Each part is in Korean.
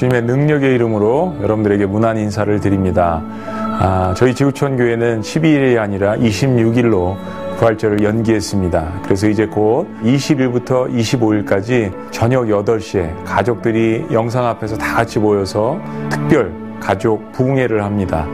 주님의 능력의 이름으로 여러분들에게 문안 인사를 드립니다. 아, 저희 지구촌 교회는 12일이 아니라 26일로 부활절을 연기했습니다. 그래서 이제 곧 20일부터 25일까지 저녁 8시에 가족들이 영상 앞에서 다 같이 모여서 특별 가족 부흥회를 합니다.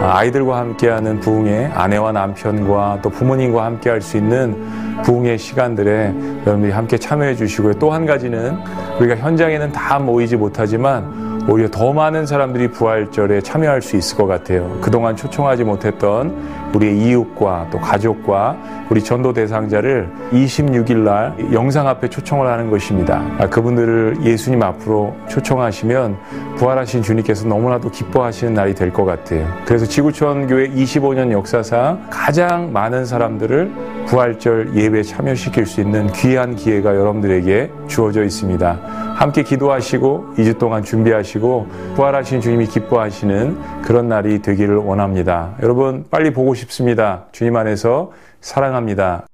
아, 아이들과 함께하는 부흥회, 아내와 남편과 또 부모님과 함께할 수 있는 부흥회 시간들에 여러분들이 함께 참여해 주시고요. 또 한 가지는 우리가 현장에는 다 모이지 못하지만 오히려 더 많은 사람들이 부활절에 참여할 수 있을 것 같아요. 그동안 초청하지 못했던 우리의 이웃과 또 가족과 우리 전도 대상자를 26일 날 영상 앞에 초청을 하는 것입니다. 아, 그분들을 예수님 앞으로 초청하시면 부활하신 주님께서 너무나도 기뻐하시는 날이 될 것 같아요. 그래서 지구촌 교회 25년 역사상 가장 많은 사람들을 부활절 예배에 참여시킬 수 있는 귀한 기회가 여러분들에게 주어져 있습니다. 함께 기도하시고 2주 동안 준비하시고 부활하신 주님이 기뻐하시는 그런 날이 되기를 원합니다. 여러분 빨리 보고 싶습니다. 주님 안에서 사랑합니다.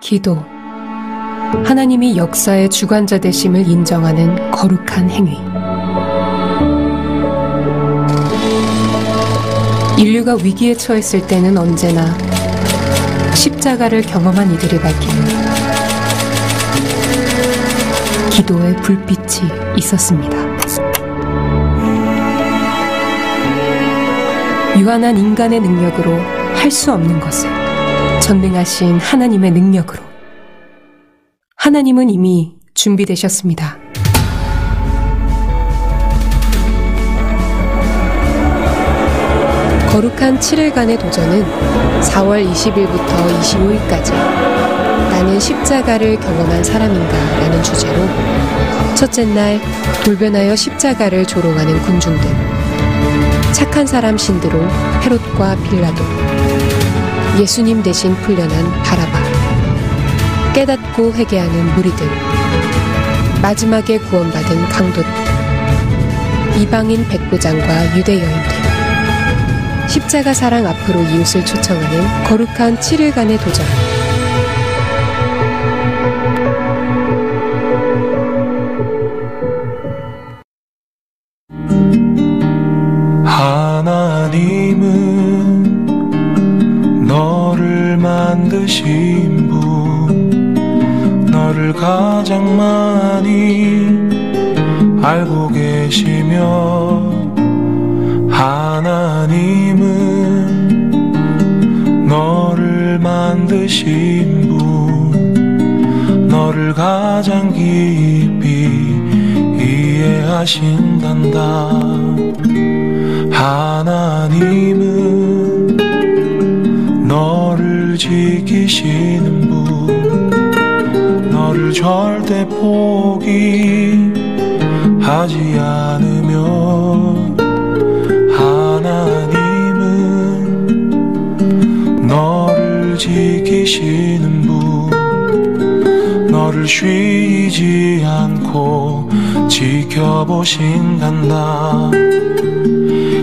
기도. 하나님이 역사의 주관자 되심을 인정하는 거룩한 행위. 인류가 위기에 처했을 때는 언제나 십자가를 경험한 이들이 밝히는 기도의 불빛이 있었습니다. 유한한 인간의 능력으로 할 수 없는 것을 전능하신 하나님의 능력으로 하나님은 이미 준비되셨습니다. 거룩한 7일간의 도전은 4월 20일부터 25일까지. 나는 십자가를 경험한 사람인가 라는 주제로 첫째 날 돌변하여 십자가를 조롱하는 군중들 착한 사람 신드로 헤롯과 빌라도 예수님 대신 풀려난 바라바 깨닫고 회개하는 무리들 마지막에 구원받은 강도들 이방인 백부장과 유대 여인들 십자가 사랑 앞으로 이웃을 초청하는 거룩한 7일간의 도전 하신단다. 하나님은 너를 지키시는 분 너를 절대 포기하지 않으며 하나님은 너를 지키시는 분 너를 쉬지 않고 지켜보신단다.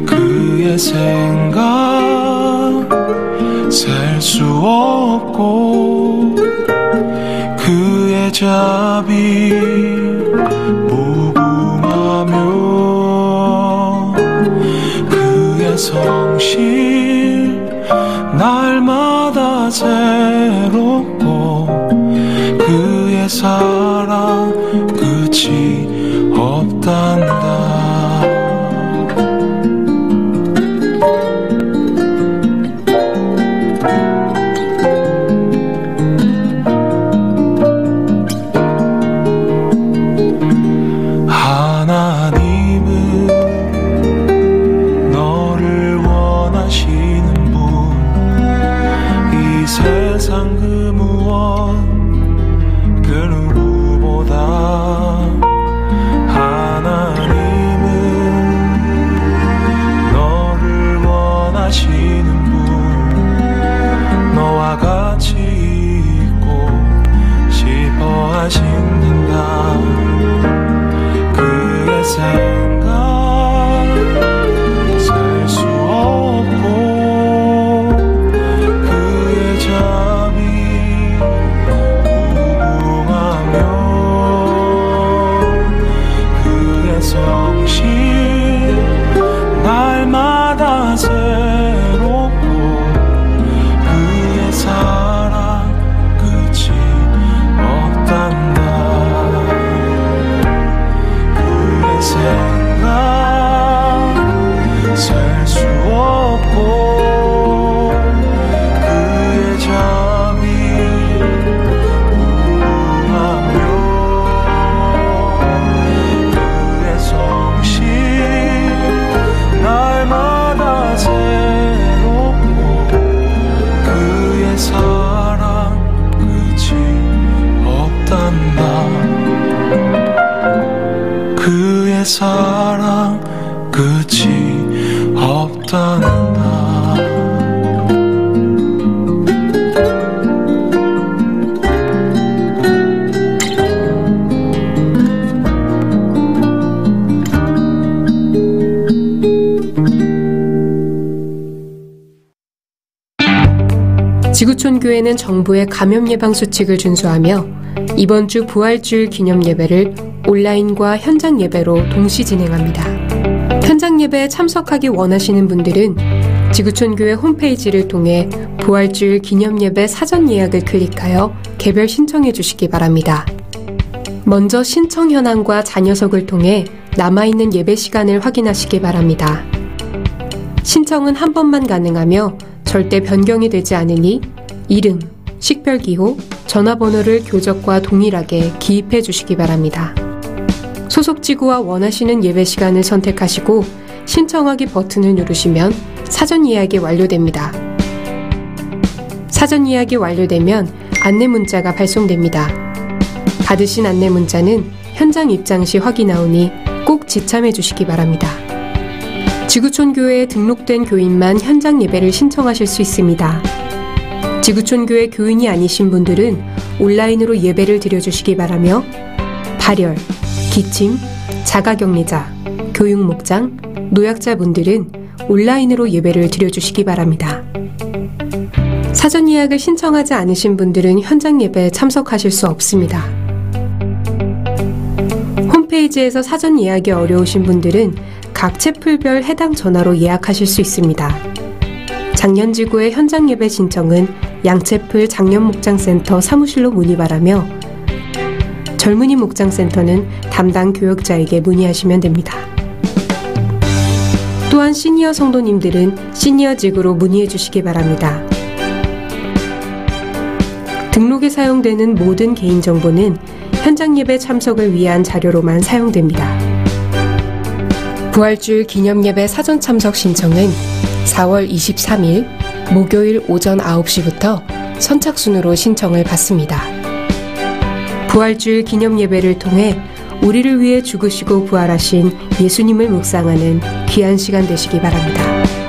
그의 생각 셀수 없고 그의 자비 무궁하며 그의 성실 날마다 그의 사랑 교회는 정부의 감염 예방 수칙을 준수하며 이번 주 부활주일 기념 예배를 온라인과 현장 예배로 동시 진행합니다. 현장 예배에 참석하기 원하시는 분들은 지구촌 교회 홈페이지를 통해 부활주일 기념 예배 사전 예약을 클릭하여 개별 신청해 주시기 바랍니다. 먼저 신청 현황과 자녀석을 통해 남아있는 예배 시간을 확인하시기 바랍니다. 신청은 한 번만 가능하며 절대 변경이 되지 않으니 이름, 식별기호, 전화번호를 교적과 동일하게 기입해 주시기 바랍니다. 소속 지구와 원하시는 예배 시간을 선택하시고 신청하기 버튼을 누르시면 사전 예약이 완료됩니다. 사전 예약이 완료되면 안내 문자가 발송됩니다. 받으신 안내 문자는 현장 입장 시 확인하오니 꼭 지참해 주시기 바랍니다. 지구촌 교회에 등록된 교인만 현장 예배를 신청하실 수 있습니다. 지구촌 교회 교인이 아니신 분들은 온라인으로 예배를 드려주시기 바라며 발열, 기침, 자가격리자, 교육목장, 노약자분들은 온라인으로 예배를 드려주시기 바랍니다. 사전 예약을 신청하지 않으신 분들은 현장 예배에 참석하실 수 없습니다. 홈페이지에서 사전 예약이 어려우신 분들은 각 채플별 해당 전화로 예약하실 수 있습니다. 작년 지구의 현장 예배 신청은 양채플 장년목장센터 사무실로 문의 바라며 젊은이 목장센터는 담당 교역자에게 문의하시면 됩니다. 또한 시니어 성도님들은 시니어 직으로 문의해 주시기 바랍니다. 등록에 사용되는 모든 개인정보는 현장 예배 참석을 위한 자료로만 사용됩니다. 부활주일 기념 예배 사전 참석 신청은 4월 23일 목요일 오전 9시부터 선착순으로 신청을 받습니다. 부활주일 기념 예배를 통해 우리를 위해 죽으시고 부활하신 예수님을 묵상하는 귀한 시간 되시기 바랍니다.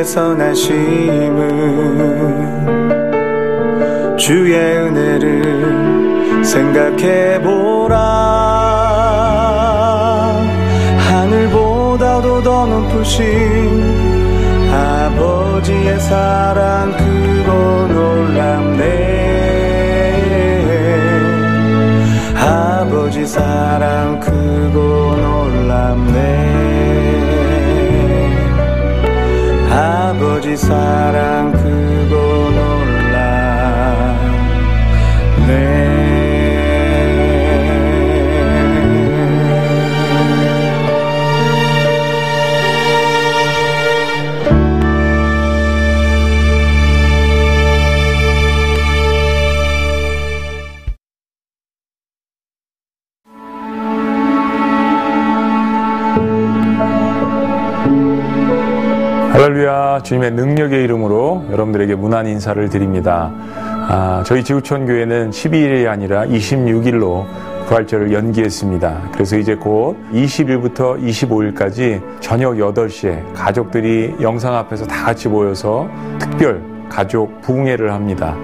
사랑은 주의 선하심은 주의 은혜를 생각해 주님의 능력의 이름으로 여러분들에게 문안 인사를 드립니다. 아, 저희 지구촌 교회는 12일이 아니라 26일로 부활절을 연기했습니다. 그래서 이제 곧 20일부터 25일까지 저녁 8시에 가족들이 영상 앞에서 다 같이 모여서 특별 가족 부흥회를 합니다.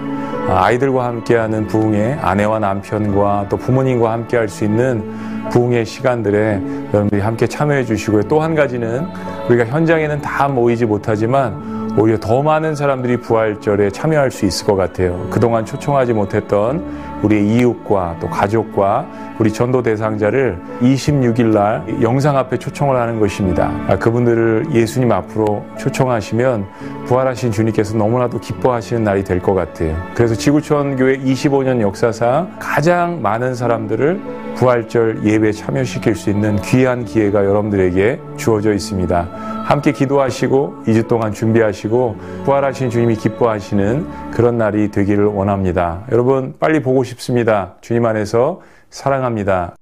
아, 아이들과 함께하는 부흥회, 아내와 남편과 또 부모님과 함께할 수 있는 부흥회 시간들에 여러분들이 함께 참여해 주시고요. 또 한 가지는 우리가 현장에는 다 모이지 못하지만 오히려 더 많은 사람들이 부활절에 참여할 수 있을 것 같아요. 그동안 초청하지 못했던 우리의 이웃과 또 가족과 우리 전도 대상자를 26일 날 영상 앞에 초청을 하는 것입니다. 아, 그분들을 예수님 앞으로 초청하시면 부활하신 주님께서 너무나도 기뻐하시는 날이 될 것 같아요. 그래서 지구촌 교회 25년 역사상 가장 많은 사람들을 부활절 예배에 참여시킬 수 있는 귀한 기회가 여러분들에게 주어져 있습니다. 함께 기도하시고 2주 동안 준비하시고 부활하신 주님이 기뻐하시는 그런 날이 되기를 원합니다. 여러분 빨리 보고 싶습니다. 주님 안에서 사랑합니다.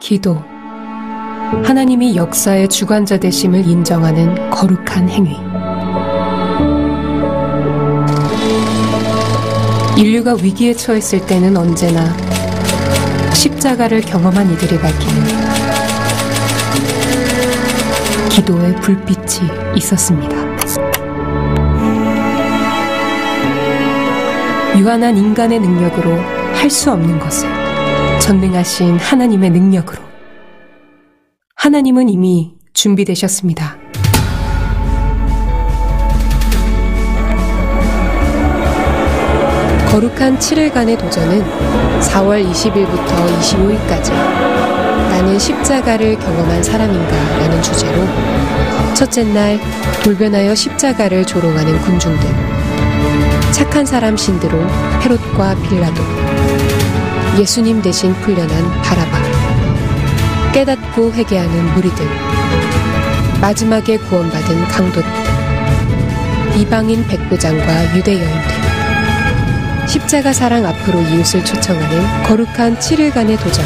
기도. 하나님이 역사의 주관자 되심을 인정하는 거룩한 행위. 인류가 위기에 처했을 때는 언제나 십자가를 경험한 이들이 밝히는 기도의 불빛이 있었습니다. 유한한 인간의 능력으로 할 수 없는 것을 전능하신 하나님의 능력으로 하나님은 이미 준비되셨습니다. 거룩한 7일간의 도전은 4월 20일부터 25일까지 나는 십자가를 경험한 사람인가 라는 주제로 첫째 날 돌변하여 십자가를 조롱하는 군중들 착한 사람 신드로 헤롯과 빌라도. 예수님 대신 풀려난 바라바. 깨닫고 회개하는 무리들. 마지막에 구원받은 강도들. 이방인 백부장과 유대 여인들. 십자가 사랑 앞으로 이웃을 초청하는 거룩한 7일간의 도전.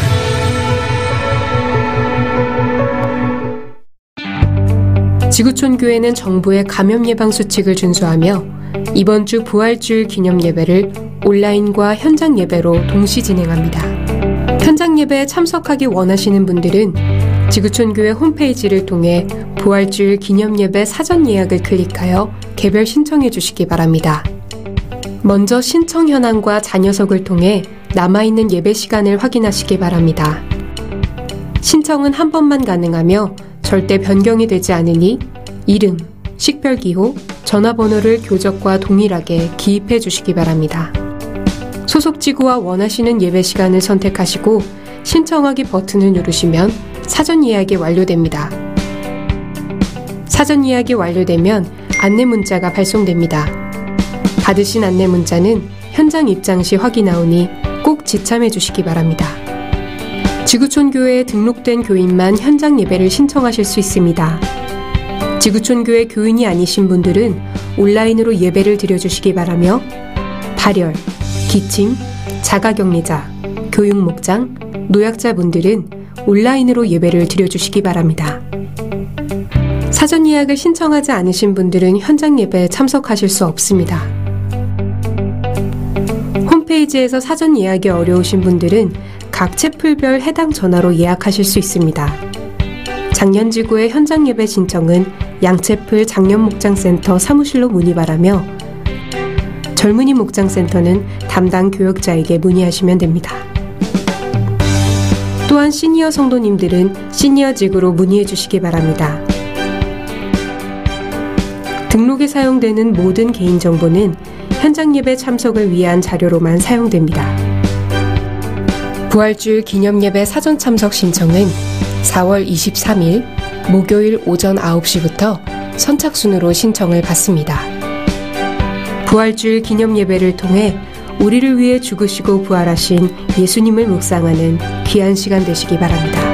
지구촌 교회는 정부의 감염 예방 수칙을 준수하며 이번 주 부활주일 기념 예배를 온라인과 현장 예배로 동시 진행합니다. 현장 예배에 참석하기 원하시는 분들은 지구촌 교회 홈페이지를 통해 부활주일 기념 예배 사전 예약을 클릭하여 개별 신청해 주시기 바랍니다. 먼저 신청 현황과 자녀석을 통해 남아있는 예배 시간을 확인하시기 바랍니다. 신청은 한 번만 가능하며 절대 변경이 되지 않으니 이름, 식별기호, 전화번호를 교적과 동일하게 기입해 주시기 바랍니다. 소속 지구와 원하시는 예배 시간을 선택하시고 신청하기 버튼을 누르시면 사전 예약이 완료됩니다. 사전 예약이 완료되면 안내 문자가 발송됩니다. 받으신 안내 문자는 현장 입장 시 확인하오니 꼭 지참해 주시기 바랍니다. 지구촌 교회에 등록된 교인만 현장 예배를 신청하실 수 있습니다. 지구촌 교회 교인이 아니신 분들은 온라인으로 예배를 드려주시기 바라며 발열, 기침, 자가격리자, 교육목장, 노약자분들은 온라인으로 예배를 드려주시기 바랍니다. 사전 예약을 신청하지 않으신 분들은 현장 예배에 참석하실 수 없습니다. 홈페이지에서 사전 예약이 어려우신 분들은 각 채플별 해당 전화로 예약하실 수 있습니다. 장년지구의 현장 예배 신청은 양채플 장년목장센터 사무실로 문의 바라며 젊은이 목장센터는 담당 교역자에게 문의하시면 됩니다. 또한 시니어 성도님들은 시니어 직으로 문의해 주시기 바랍니다. 등록에 사용되는 모든 개인정보는 현장 예배 참석을 위한 자료로만 사용됩니다. 부활주일 기념 예배 사전 참석 신청은 4월 23일 목요일 오전 9시부터 선착순으로 신청을 받습니다. 부활주일 기념 예배를 통해 우리를 위해 죽으시고 부활하신 예수님을 묵상하는 귀한 시간 되시기 바랍니다.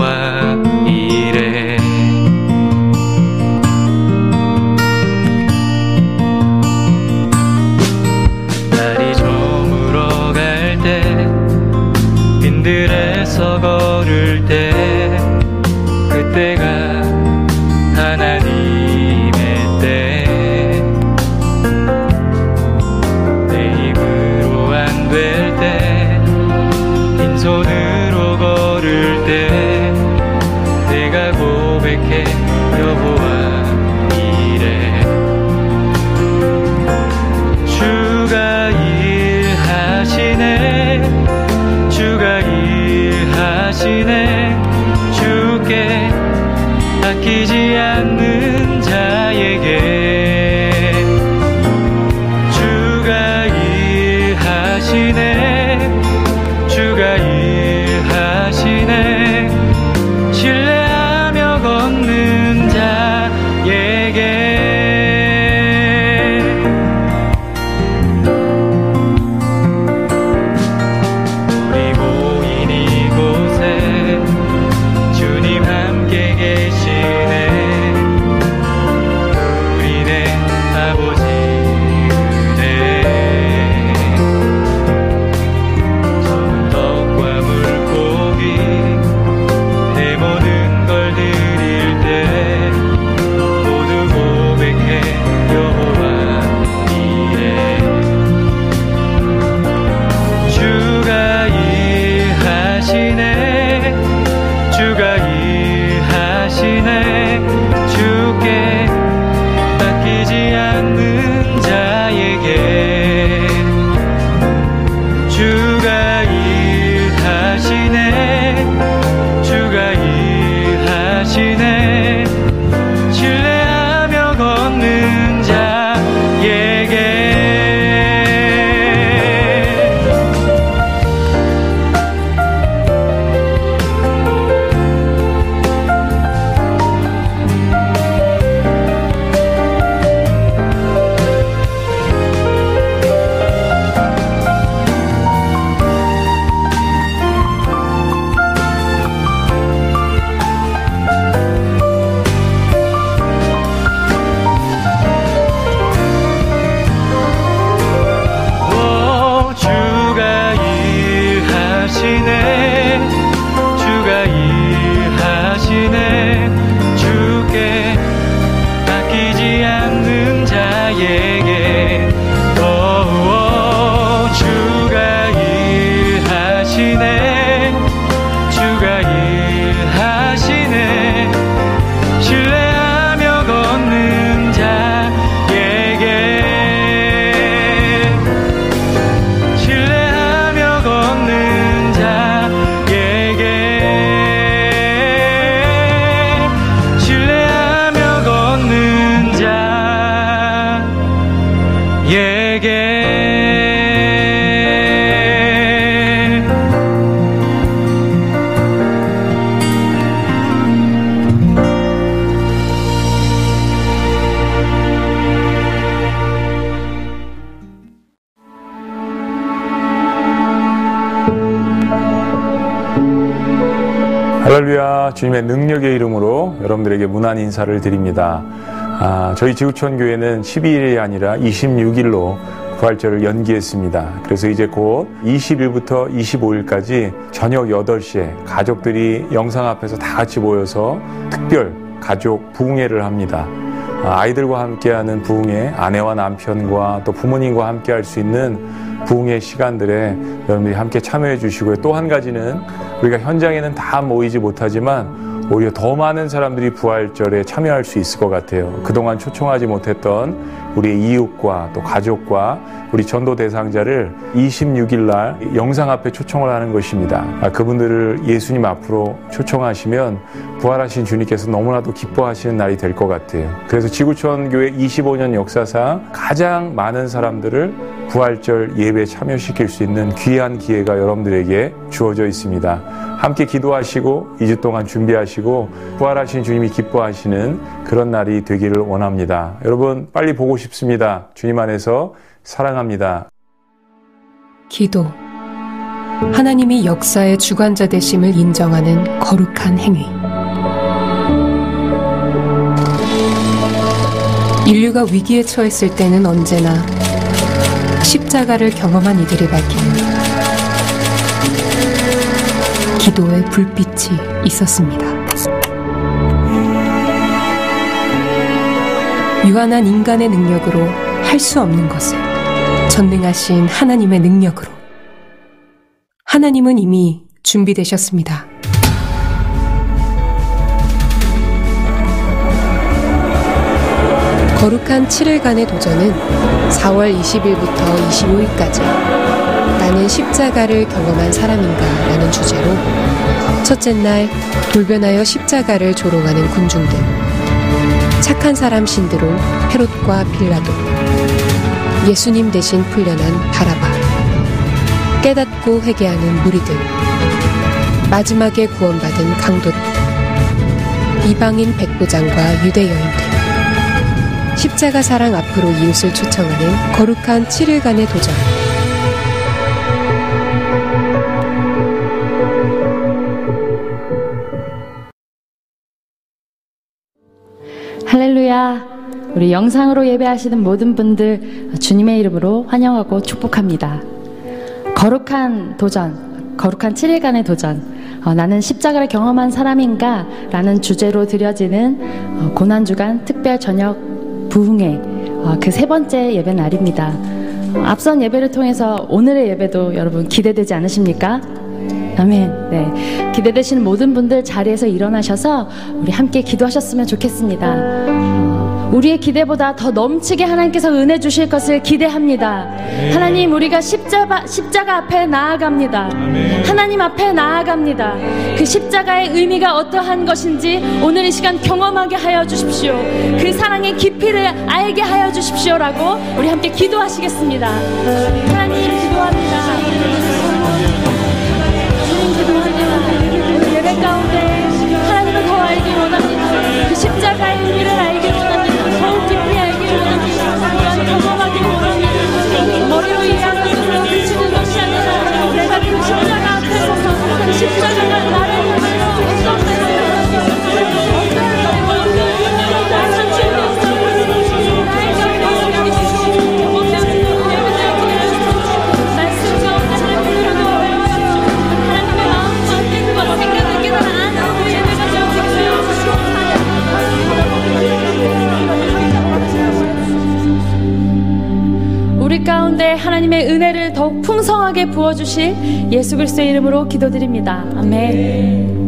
주님의 능력의 이름으로 여러분들에게 문안 인사를 드립니다. 아, 저희 지구촌 교회는 12일이 아니라 26일로 부활절을 연기했습니다. 그래서 이제 곧 20일부터 25일까지 저녁 8시에 가족들이 영상 앞에서 다 같이 모여서 특별 가족 부흥회를 합니다. 아, 아이들과 함께하는 부흥회, 아내와 남편과 또 부모님과 함께할 수 있는 부흥회 시간들에 여러분들이 함께 참여해 주시고요. 또 한 가지는 우리가 현장에는 다 모이지 못하지만 오히려 더 많은 사람들이 부활절에 참여할 수 있을 것 같아요. 그동안 초청하지 못했던 우리의 이웃과 또 가족과 우리 전도 대상자를 26일 날 영상 앞에 초청을 하는 것입니다. 아, 그분들을 예수님 앞으로 초청하시면 부활하신 주님께서 너무나도 기뻐하시는 날이 될 것 같아요. 그래서 지구촌 교회 25년 역사상 가장 많은 사람들을 부활절 예배에 참여시킬 수 있는 귀한 기회가 여러분들에게 주어져 있습니다. 함께 기도하시고 2주 동안 준비하시고 부활하신 주님이 기뻐하시는 그런 날이 되기를 원합니다. 여러분 빨리 보고 싶습니다. 주님 안에서 사랑합니다. 기도. 하나님이 역사의 주관자 되심을 인정하는 거룩한 행위. 인류가 위기에 처했을 때는 언제나 십자가를 경험한 이들이 밝히는 기도의 불빛이 있었습니다. 유한한 인간의 능력으로 할 수 없는 것을 전능하신 하나님의 능력으로 하나님은 이미 준비되셨습니다. 거룩한 7일간의 도전은 4월 20일부터 25일까지 나는 십자가를 경험한 사람인가 라는 주제로 첫째 날 돌변하여 십자가를 조롱하는 군중들 착한 사람 신드롬 헤롯과 빌라도 예수님 대신 풀려난 바라바 깨닫고 회개하는 무리들 마지막에 구원받은 강도들 이방인 백부장과 유대 여인들. 십자가 사랑 앞으로 이웃을 초청하는 거룩한 7일간의 도전 할렐루야. 우리 영상으로 예배하시는 모든 분들 주님의 이름으로 환영하고 축복합니다. 거룩한 도전, 거룩한 7일간의 도전. 어, 나는 십자가를 경험한 사람인가? 라는 주제로 드려지는 어, 고난주간 특별 저녁 부흥회 어, 그세 번째 예배 날입니다. 어, 앞선 예배를 통해서 오늘의 예배도 여러분 기대되지 않으십니까? 아멘. 네. 기대되시는 모든 분들 자리에서 일어나셔서 우리 함께 기도하셨으면 좋겠습니다. 어, 우리의 기대보다 더 넘치게 하나님께서 은혜 주실 것을 기대합니다. 하나님, 우리가 십자가, 십자가 앞에 나아갑니다. 하나님 앞에 나아갑니다. 그 십자가의 의미가 어떠한 것인지 오늘 이 시간 경험하게 하여 주십시오. 그 사랑의 깊이를 알게 하여 주십시오라고 우리 함께 기도하시겠습니다. 하나님, 기도합니다. 가운데 하나님을 더 알기 원합니다. 그 십자가의 의미를 알기 부어주실 예수 그리스도의 이름으로 기도드립니다. 아멘.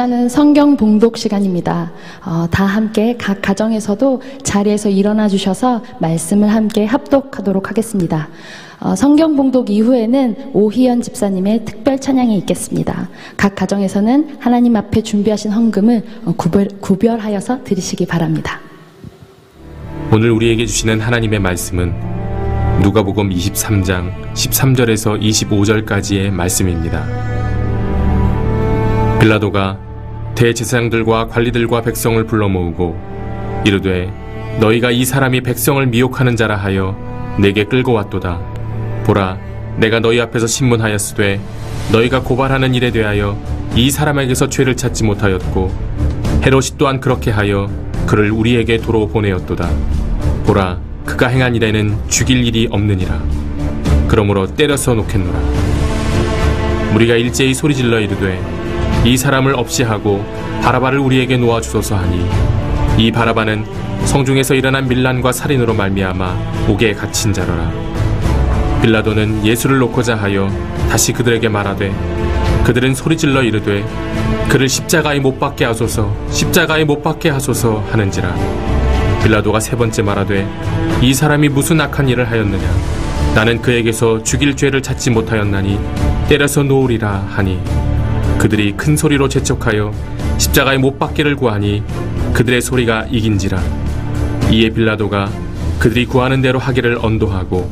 시간은 성경 봉독 시간입니다. 어, 다 함께 각 가정에서도 자리에서 일어나 주셔서 말씀을 함께 합독하도록 하겠습니다. 어, 성경 봉독 이후에는 오희연 집사님의 특별 찬양이 있겠습니다. 각 가정에서는 하나님 앞에 준비하신 헌금을 어, 구별, 구별하여서 드리시기 바랍니다. 오늘 우리에게 주시는 하나님의 말씀은 누가복음 23장 13절에서 25절까지의 말씀입니다. 빌라도가 대제사장들과 관리들과 백성을 불러 모으고 이르되 너희가 이 사람이 백성을 미혹하는 자라 하여 내게 끌고 왔도다. 보라 내가 너희 앞에서 신문하였으되 너희가 고발하는 일에 대하여 이 사람에게서 죄를 찾지 못하였고 헤롯이 또한 그렇게 하여 그를 우리에게 도로 보내었도다. 보라 그가 행한 일에는 죽일 일이 없느니라. 그러므로 때려서 놓겠노라. 우리가 일제히 소리질러 이르되 이 사람을 없이 하고 바라바를 우리에게 놓아 주소서 하니 이 바라바는 성중에서 일어난 밀란과 살인으로 말미암아 옥에 갇힌 자로라. 빌라도는 예수를 놓고자 하여 다시 그들에게 말하되 그들은 소리질러 이르되 그를 십자가에 못 박게 하소서 십자가에 못 박게 하소서 하는지라. 빌라도가 세 번째 말하되 이 사람이 무슨 악한 일을 하였느냐? 나는 그에게서 죽일 죄를 찾지 못하였나니 때려서 놓으리라 하니 그들이 큰 소리로 재촉하여 십자가에 못 박기를 구하니 그들의 소리가 이긴지라 이에 빌라도가 그들이 구하는 대로 하기를 언도하고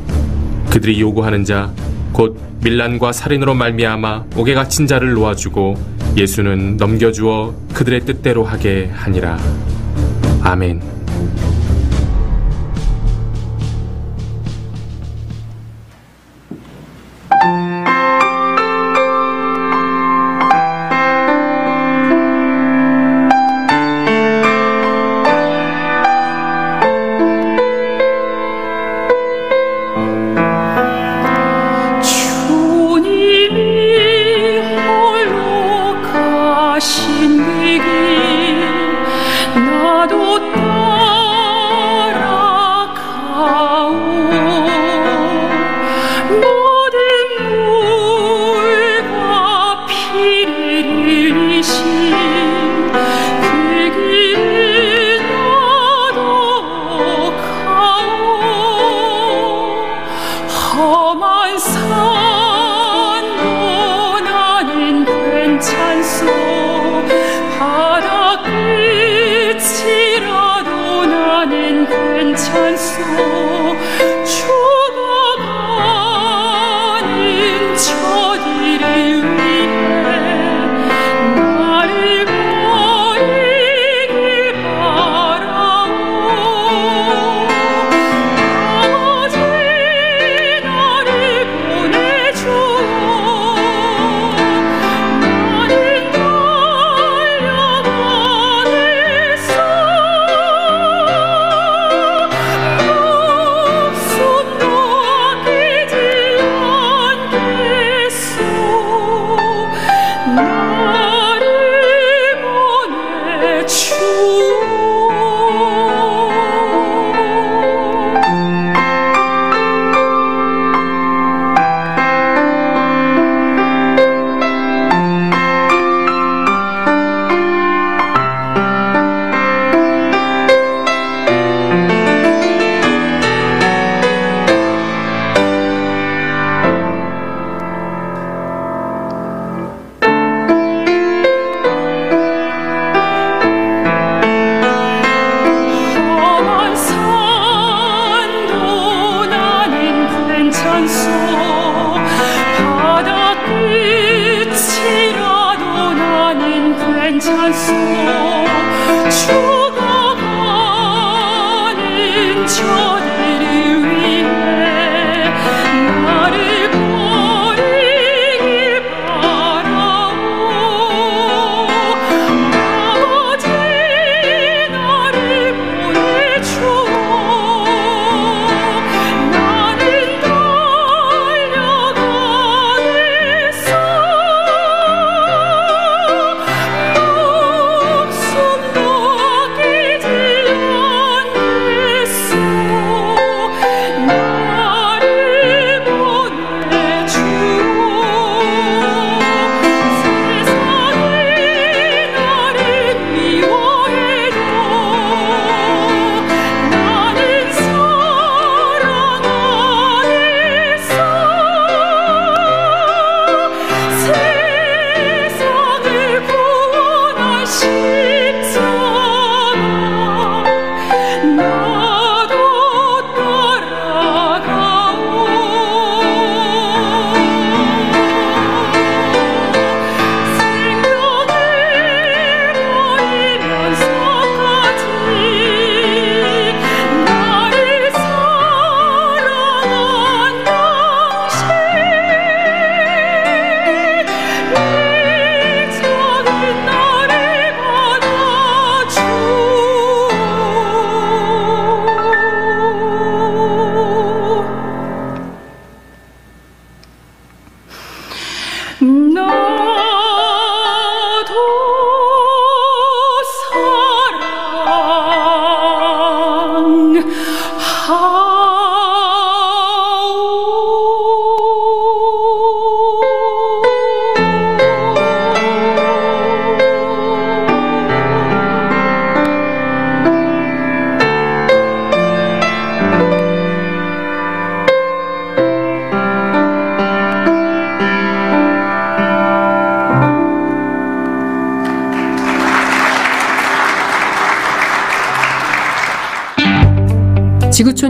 그들이 요구하는 자 곧 밀란과 살인으로 말미암아 옥에 갇힌 자를 놓아주고 예수는 넘겨주어 그들의 뜻대로 하게 하니라 아멘.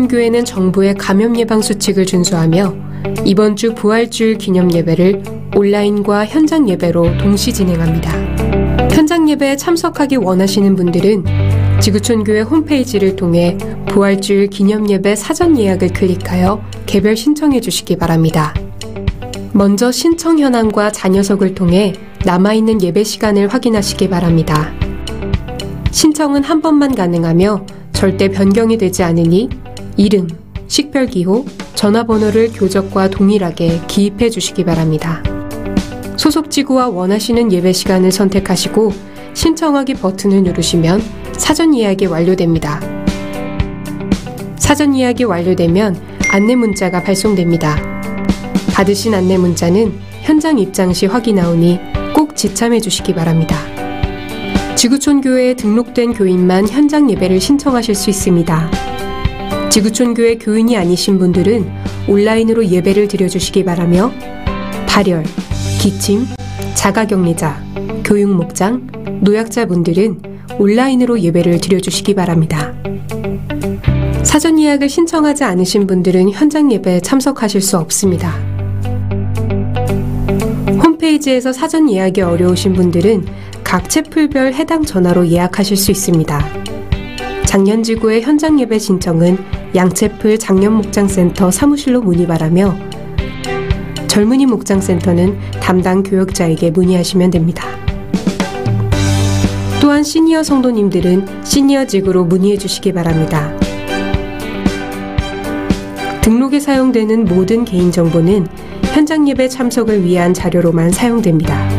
교회는 정부의 감염 예방 수칙을 준수하며 이번 주 부활주일 기념 예배를 온라인과 현장 예배로 동시 진행합니다. 현장 예배에 참석하기 원하시는 분들은 지구촌 교회 홈페이지를 통해 부활주일 기념 예배 사전 예약을 클릭하여 개별 신청해 주시기 바랍니다. 먼저 신청 현황과 자녀석을 통해 남아있는 예배 시간을 확인하시기 바랍니다. 신청은 한 번만 가능하며 절대 변경이 되지 않으니 이름, 식별기호, 전화번호를 교적과 동일하게 기입해 주시기 바랍니다. 소속 지구와 원하시는 예배 시간을 선택하시고 신청하기 버튼을 누르시면 사전 예약이 완료됩니다. 사전 예약이 완료되면 안내 문자가 발송됩니다. 받으신 안내 문자는 현장 입장 시 확인하오니 꼭 지참해 주시기 바랍니다. 지구촌 교회에 등록된 교인만 현장 예배를 신청하실 수 있습니다. 지구촌 교회 교인이 아니신 분들은 온라인으로 예배를 드려주시기 바라며 발열, 기침, 자가격리자, 교육목장, 노약자분들은 온라인으로 예배를 드려주시기 바랍니다. 사전 예약을 신청하지 않으신 분들은 현장 예배에 참석하실 수 없습니다. 홈페이지에서 사전 예약이 어려우신 분들은 각 채플별 해당 전화로 예약하실 수 있습니다. 작년 지구의 현장 예배 신청은 양채플 장년목장센터 사무실로 문의 바라며 젊은이 목장센터는 담당 교역자에게 문의하시면 됩니다. 또한 시니어 성도님들은 시니어직으로 문의해 주시기 바랍니다. 등록에 사용되는 모든 개인정보는 현장 예배 참석을 위한 자료로만 사용됩니다.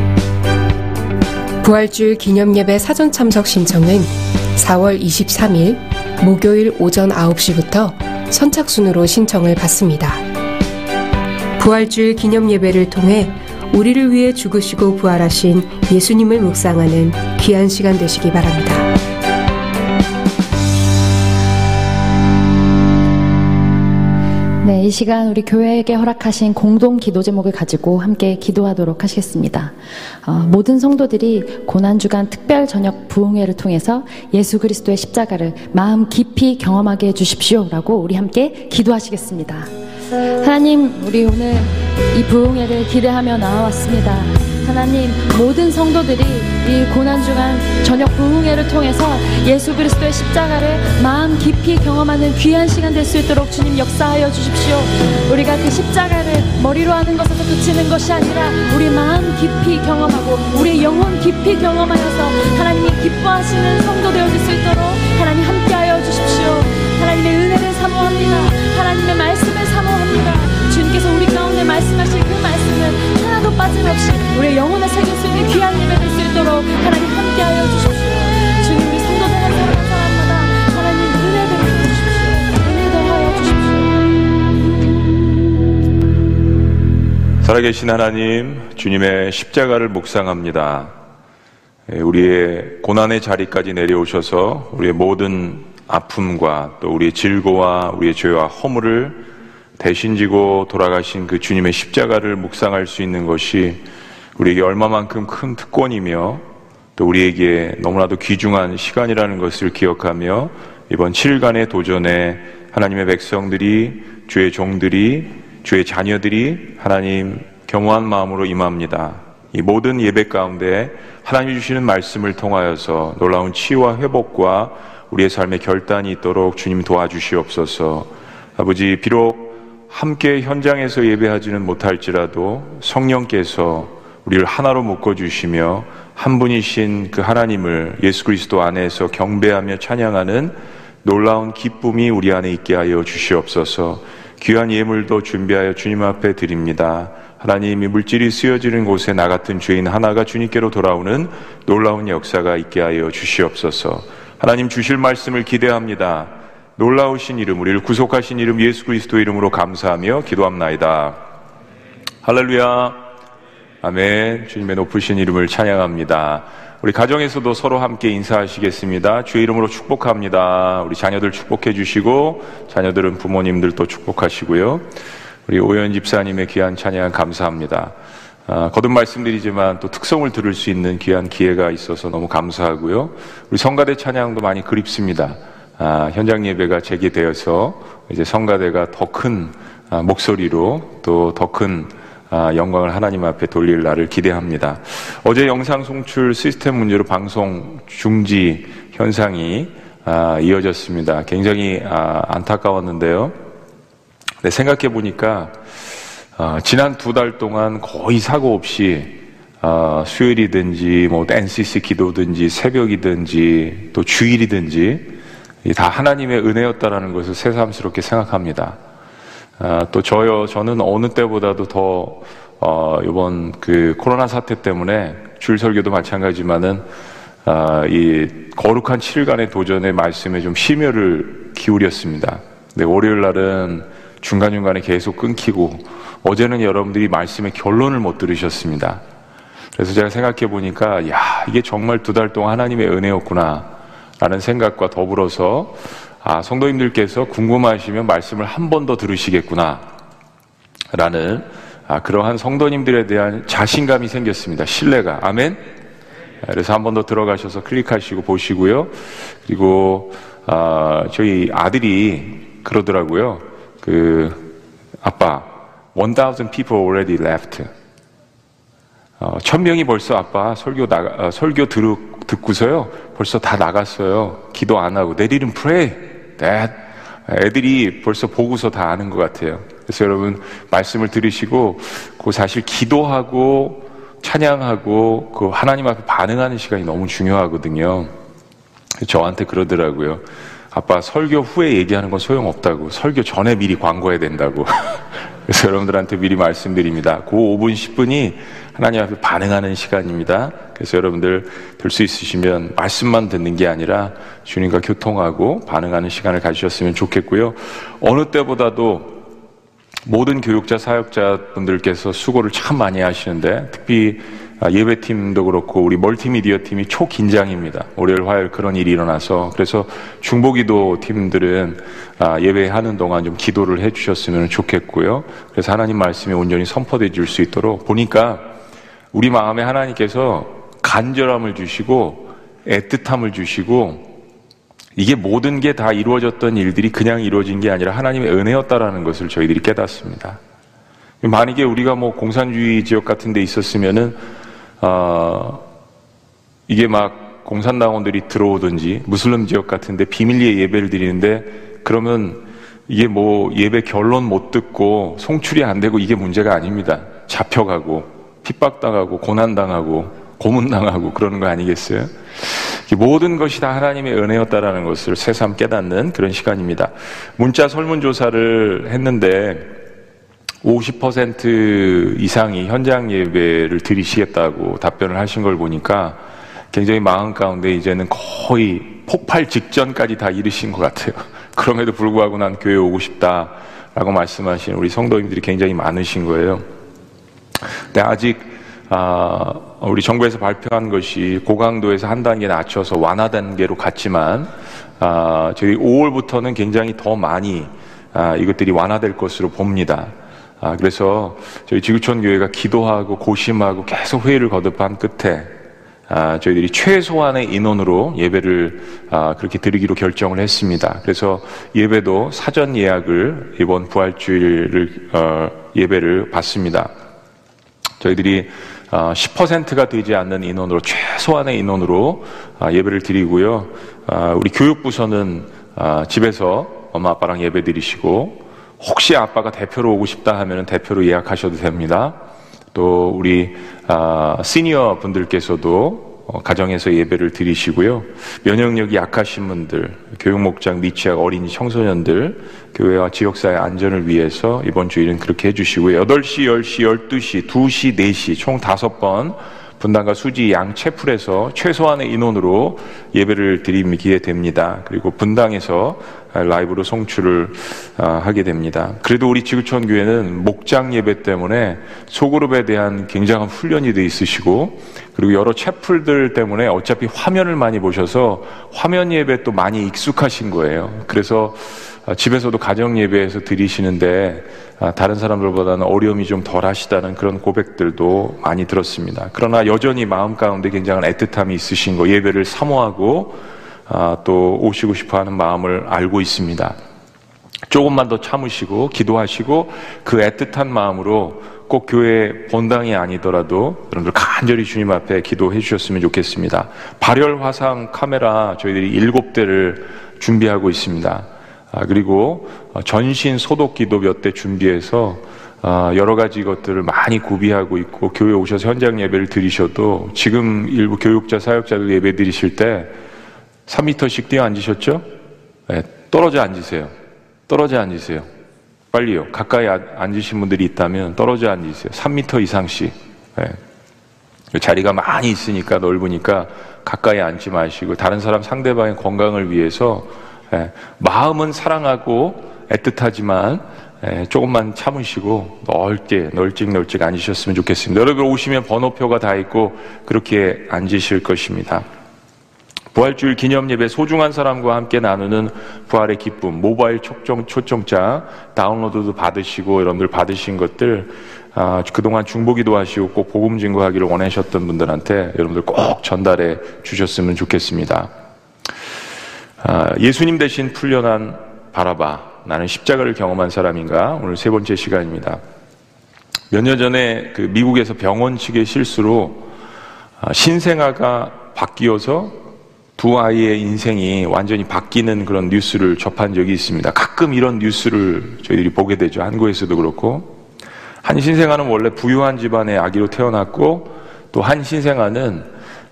부활주일 기념 예배 사전 참석 신청은 4월 23일 목요일 오전 9시부터 선착순으로 신청을 받습니다. 부활주일 기념 예배를 통해 우리를 위해 죽으시고 부활하신 예수님을 묵상하는 귀한 시간 되시기 바랍니다. 네, 이 시간 우리 교회에게 허락하신 공동 기도 제목을 가지고 함께 기도하도록 하시겠습니다. 어, 모든 성도들이 고난주간 특별 저녁 부흥회를 통해서 예수 그리스도의 십자가를 마음 깊이 경험하게 해주십시오 라고 우리 함께 기도하시겠습니다. 하나님, 우리 오늘 이 부흥회를 기대하며 나와왔습니다. 하나님 모든 성도들이 이 고난 주간 저녁 부흥회를 통해서 예수 그리스도의 십자가를 마음 깊이 경험하는 귀한 시간 될 수 있도록 주님 역사하여 주십시오. 우리가 그 십자가를 머리로 하는 것에서 그치는 것이 아니라 우리 마음 깊이 경험하고 우리 영혼 깊이 경험하여서 하나님이 기뻐하시는 성도 되어질 수 있도록 하나님 함께하여 주십시오. 하나님의 은혜를 사모합니다. 하나님의 말씀을 사모합니다. 주님께서 우리 가운데 말씀하실 그 말씀을 하나도 빠짐없이 우리의 영혼에 새길 수 있는 귀한 예배 될수 있도록 하나님 함께하여 주십시오. 주님 우리 성도들 한 사람 한 사람마다 하나님 은혜 베풀어 주십시오. 은혜 더하여 주십시오. 살아계신 하나님, 주님의 십자가를 묵상합니다. 예, 우리의 고난의 자리까지 내려오셔서 우리의 모든 아픔과 또 우리의 질고와 우리의 죄와 허물을 대신 지고 돌아가신 그 주님의 십자가를 묵상할 수 있는 것이 우리에게 얼마만큼 큰 특권이며 또 우리에게 너무나도 귀중한 시간이라는 것을 기억하며 이번 7일간의 도전에 하나님의 백성들이 주의 종들이 주의 자녀들이 하나님 겸허한 마음으로 임합니다. 이 모든 예배 가운데 하나님이 주시는 말씀을 통하여서 놀라운 치유와 회복과 우리의 삶의 결단이 있도록 주님 도와주시옵소서. 아버지 비록 함께 현장에서 예배하지는 못할지라도 성령께서 우리를 하나로 묶어 주시며 한 분이신 그 하나님을 예수 그리스도 안에서 경배하며 찬양하는 놀라운 기쁨이 우리 안에 있게 하여 주시옵소서. 귀한 예물도 준비하여 주님 앞에 드립니다. 하나님이 물질이 쓰여지는 곳에 나 같은 죄인 하나가 주님께로 돌아오는 놀라운 역사가 있게 하여 주시옵소서. 하나님 주실 말씀을 기대합니다. 놀라우신 이름, 우리를 구속하신 이름 예수 그리스도 이름으로 감사하며 기도합나이다. 할렐루야. 아멘. 주님의 높으신 이름을 찬양합니다. 우리 가정에서도 서로 함께 인사하시겠습니다. 주의 이름으로 축복합니다. 우리 자녀들 축복해 주시고 자녀들은 부모님들도 축복하시고요. 우리 오연 집사님의 귀한 찬양 감사합니다. 아, 거듭 말씀드리지만 또 특성을 들을 수 있는 귀한 기회가 있어서 너무 감사하고요. 우리 성가대 찬양도 많이 그립습니다. 아, 현장 예배가 재개되어서 이제 성가대가 더 큰 목소리로 또 더큰 영광을 하나님 앞에 돌릴 날을 기대합니다. 어제 영상 송출 시스템 문제로 방송 중지 현상이 아, 이어졌습니다. 굉장히 아, 안타까웠는데요. 네, 생각해 보니까 아, 지난 두 달 동안 거의 사고 없이 수요일이든지 뭐 NCC 기도든지 새벽이든지 또 주일이든지 다 하나님의 은혜였다라는 것을 새삼스럽게 생각합니다. 또 저요, 저는 어느 때보다도 더 어, 이번 그 코로나 사태 때문에 줄 설교도 마찬가지지만은 아, 이 거룩한 7일간의 도전의 말씀에 좀 심혈을 기울였습니다. 네, 월요일 날은 중간중간에 계속 끊기고 어제는 여러분들이 말씀의 결론을 못 들으셨습니다. 그래서 제가 생각해 보니까 야, 이게 정말 두 달 동안 하나님의 은혜였구나 라는 생각과 더불어서 아, 성도님들께서 궁금하시면 말씀을 한 번 더 들으시겠구나 라는 아, 그러한 성도님들에 대한 자신감이 생겼습니다. 신뢰가. 아멘? 그래서 한 번 더 들어가셔서 클릭하시고 보시고요. 그리고 어, 저희 아들이 그러더라고요. 그 아빠, 1,000 people already left. 어, 천 명이 벌써 아빠 설교 나가, 어, 설교 들, 듣고서요. 벌써 다 나갔어요. 기도 안 하고. Didn't pray. That. 애들이 벌써 보고서 다 아는 것 같아요. 그래서 여러분 말씀을 들으시고 그 사실 기도하고 찬양하고 그 하나님 앞에 반응하는 시간이 너무 중요하거든요. 저한테 그러더라고요. 아빠 설교 후에 얘기하는 건 소용없다고. 설교 전에 미리 광고해야 된다고. 그래서 여러분들한테 미리 말씀드립니다. 그 5분, 10분이 하나님 앞에 반응하는 시간입니다. 그래서 여러분들 될 수 있으시면 말씀만 듣는 게 아니라 주님과 교통하고 반응하는 시간을 가지셨으면 좋겠고요. 어느 때보다도 모든 교육자, 사역자분들께서 수고를 참 많이 하시는데 특히 아, 예배팀도 그렇고 우리 멀티미디어 팀이 초긴장입니다. 월요일, 화요일 그런 일이 일어나서 그래서 중보기도 팀들은 아, 예배하는 동안 좀 기도를 해주셨으면 좋겠고요. 그래서 하나님 말씀이 온전히 선포돼 줄수 있도록 보니까 우리 마음에 하나님께서 간절함을 주시고 애틋함을 주시고 이게 모든 게 다 이루어졌던 일들이 그냥 이루어진 게 아니라 하나님의 은혜였다라는 것을 저희들이 깨닫습니다. 만약에 우리가 뭐 공산주의 지역 같은 데 있었으면은, 어, 이게 막 공산당원들이 들어오든지 무슬림 지역 같은 데 비밀리에 예배를 드리는데 그러면 이게 뭐 예배 결론 못 듣고 송출이 안 되고 이게 문제가 아닙니다. 잡혀가고 핍박당하고 고난당하고 고문당하고 그러는 거 아니겠어요? 모든 것이 다 하나님의 은혜였다라는 것을 새삼 깨닫는 그런 시간입니다. 문자 설문조사를 했는데 50% 이상이 현장 예배를 드리시겠다고 답변을 하신 걸 보니까 굉장히 마음 가운데 이제는 거의 폭발 직전까지 다 이르신 것 같아요. 그럼에도 불구하고 난 교회 오고 싶다라고 말씀하신 우리 성도님들이 굉장히 많으신 거예요. 근데 아직 아, 우리 정부에서 발표한 것이 고강도에서 한 단계 낮춰서 완화 단계로 갔지만 아, 저희 5월부터는 굉장히 더 많이 아, 이것들이 완화될 것으로 봅니다. 아, 그래서 저희 지구촌 교회가 기도하고 고심하고 계속 회의를 거듭한 끝에 아, 저희들이 최소한의 인원으로 예배를 아, 그렇게 드리기로 결정을 했습니다. 그래서 예배도 사전 예약을 이번 부활주일을 어, 예배를 받습니다. 저희들이 10%가 어, 되지 않는 인원으로 최소한의 인원으로 아, 예배를 드리고요. 아, 우리 교육부서는 아, 집에서 엄마 아빠랑 예배 드리시고 혹시 아빠가 대표로 오고 싶다 하면 대표로 예약하셔도 됩니다. 또 우리 시니어 분들께서도 어, 가정에서 예배를 드리시고요. 면역력이 약하신 분들, 교육목장, 미취학, 어린이, 청소년들, 교회와 지역사회 안전을 위해서 이번 주일은 그렇게 해주시고요. 8시, 10시, 12시, 2시, 4시 총 5번 분당과 수지 양 채플에서 최소한의 인원으로 예배를 드리기에 됩니다. 그리고 분당에서 라이브로 송출을 아, 하게 됩니다. 그래도 우리 지구촌 교회는 목장 예배 때문에 소그룹에 대한 굉장한 훈련이 돼 있으시고 그리고 여러 채플들 때문에 어차피 화면을 많이 보셔서 화면 예배 또 많이 익숙하신 거예요. 그래서 아, 집에서도 가정 예배에서 드리시는데 아, 다른 사람들보다는 어려움이 좀 덜 하시다는 그런 고백들도 많이 들었습니다. 그러나 여전히 마음 가운데 굉장한 애틋함이 있으신 거 예배를 사모하고 아, 또 오시고 싶어 하는 마음을 알고 있습니다. 조금만 더 참으시고 기도하시고 그 애틋한 마음으로 꼭 교회 본당이 아니더라도 여러분들 간절히 주님 앞에 기도해 주셨으면 좋겠습니다. 발열 화상 카메라 저희들이 일곱 대를 준비하고 있습니다. 아, 그리고 전신 소독 기도 몇 대 준비해서 아, 여러 가지 것들을 많이 구비하고 있고 교회 오셔서 현장 예배를 드리셔도 지금 일부 교육자 사역자들 예배 드리실 때 3m씩 뛰어 앉으셨죠? 네, 떨어져 앉으세요. 떨어져 앉으세요. 빨리요. 가까이 아, 앉으신 분들이 있다면 떨어져 앉으세요. 3m 이상씩. 네. 자리가 많이 있으니까 넓으니까 가까이 앉지 마시고 다른 사람 상대방의 건강을 위해서 네. 마음은 사랑하고 애틋하지만 네. 조금만 참으시고 넓게 널찍널찍 앉으셨으면 좋겠습니다. 여러분 오시면 번호표가 다 있고 그렇게 앉으실 것입니다. 부활주일 기념 예배 소중한 사람과 함께 나누는 부활의 기쁨 모바일 초청 초청자 다운로드도 받으시고 여러분들 받으신 것들 아, 그동안 중보기도 하시고 꼭 복음 증거하기를 원하셨던 분들한테 여러분들 꼭 전달해 주셨으면 좋겠습니다. 아, 예수님 대신 풀려난 바라바 나는 십자가를 경험한 사람인가 오늘 세 번째 시간입니다. 몇 년 전에 그 미국에서 병원 측의 실수로 아, 신생아가 바뀌어서 두 아이의 인생이 완전히 바뀌는 그런 뉴스를 접한 적이 있습니다. 가끔 이런 뉴스를 저희들이 보게 되죠. 한국에서도 그렇고. 한 신생아는 원래 부유한 집안의 아기로 태어났고 또 한 신생아는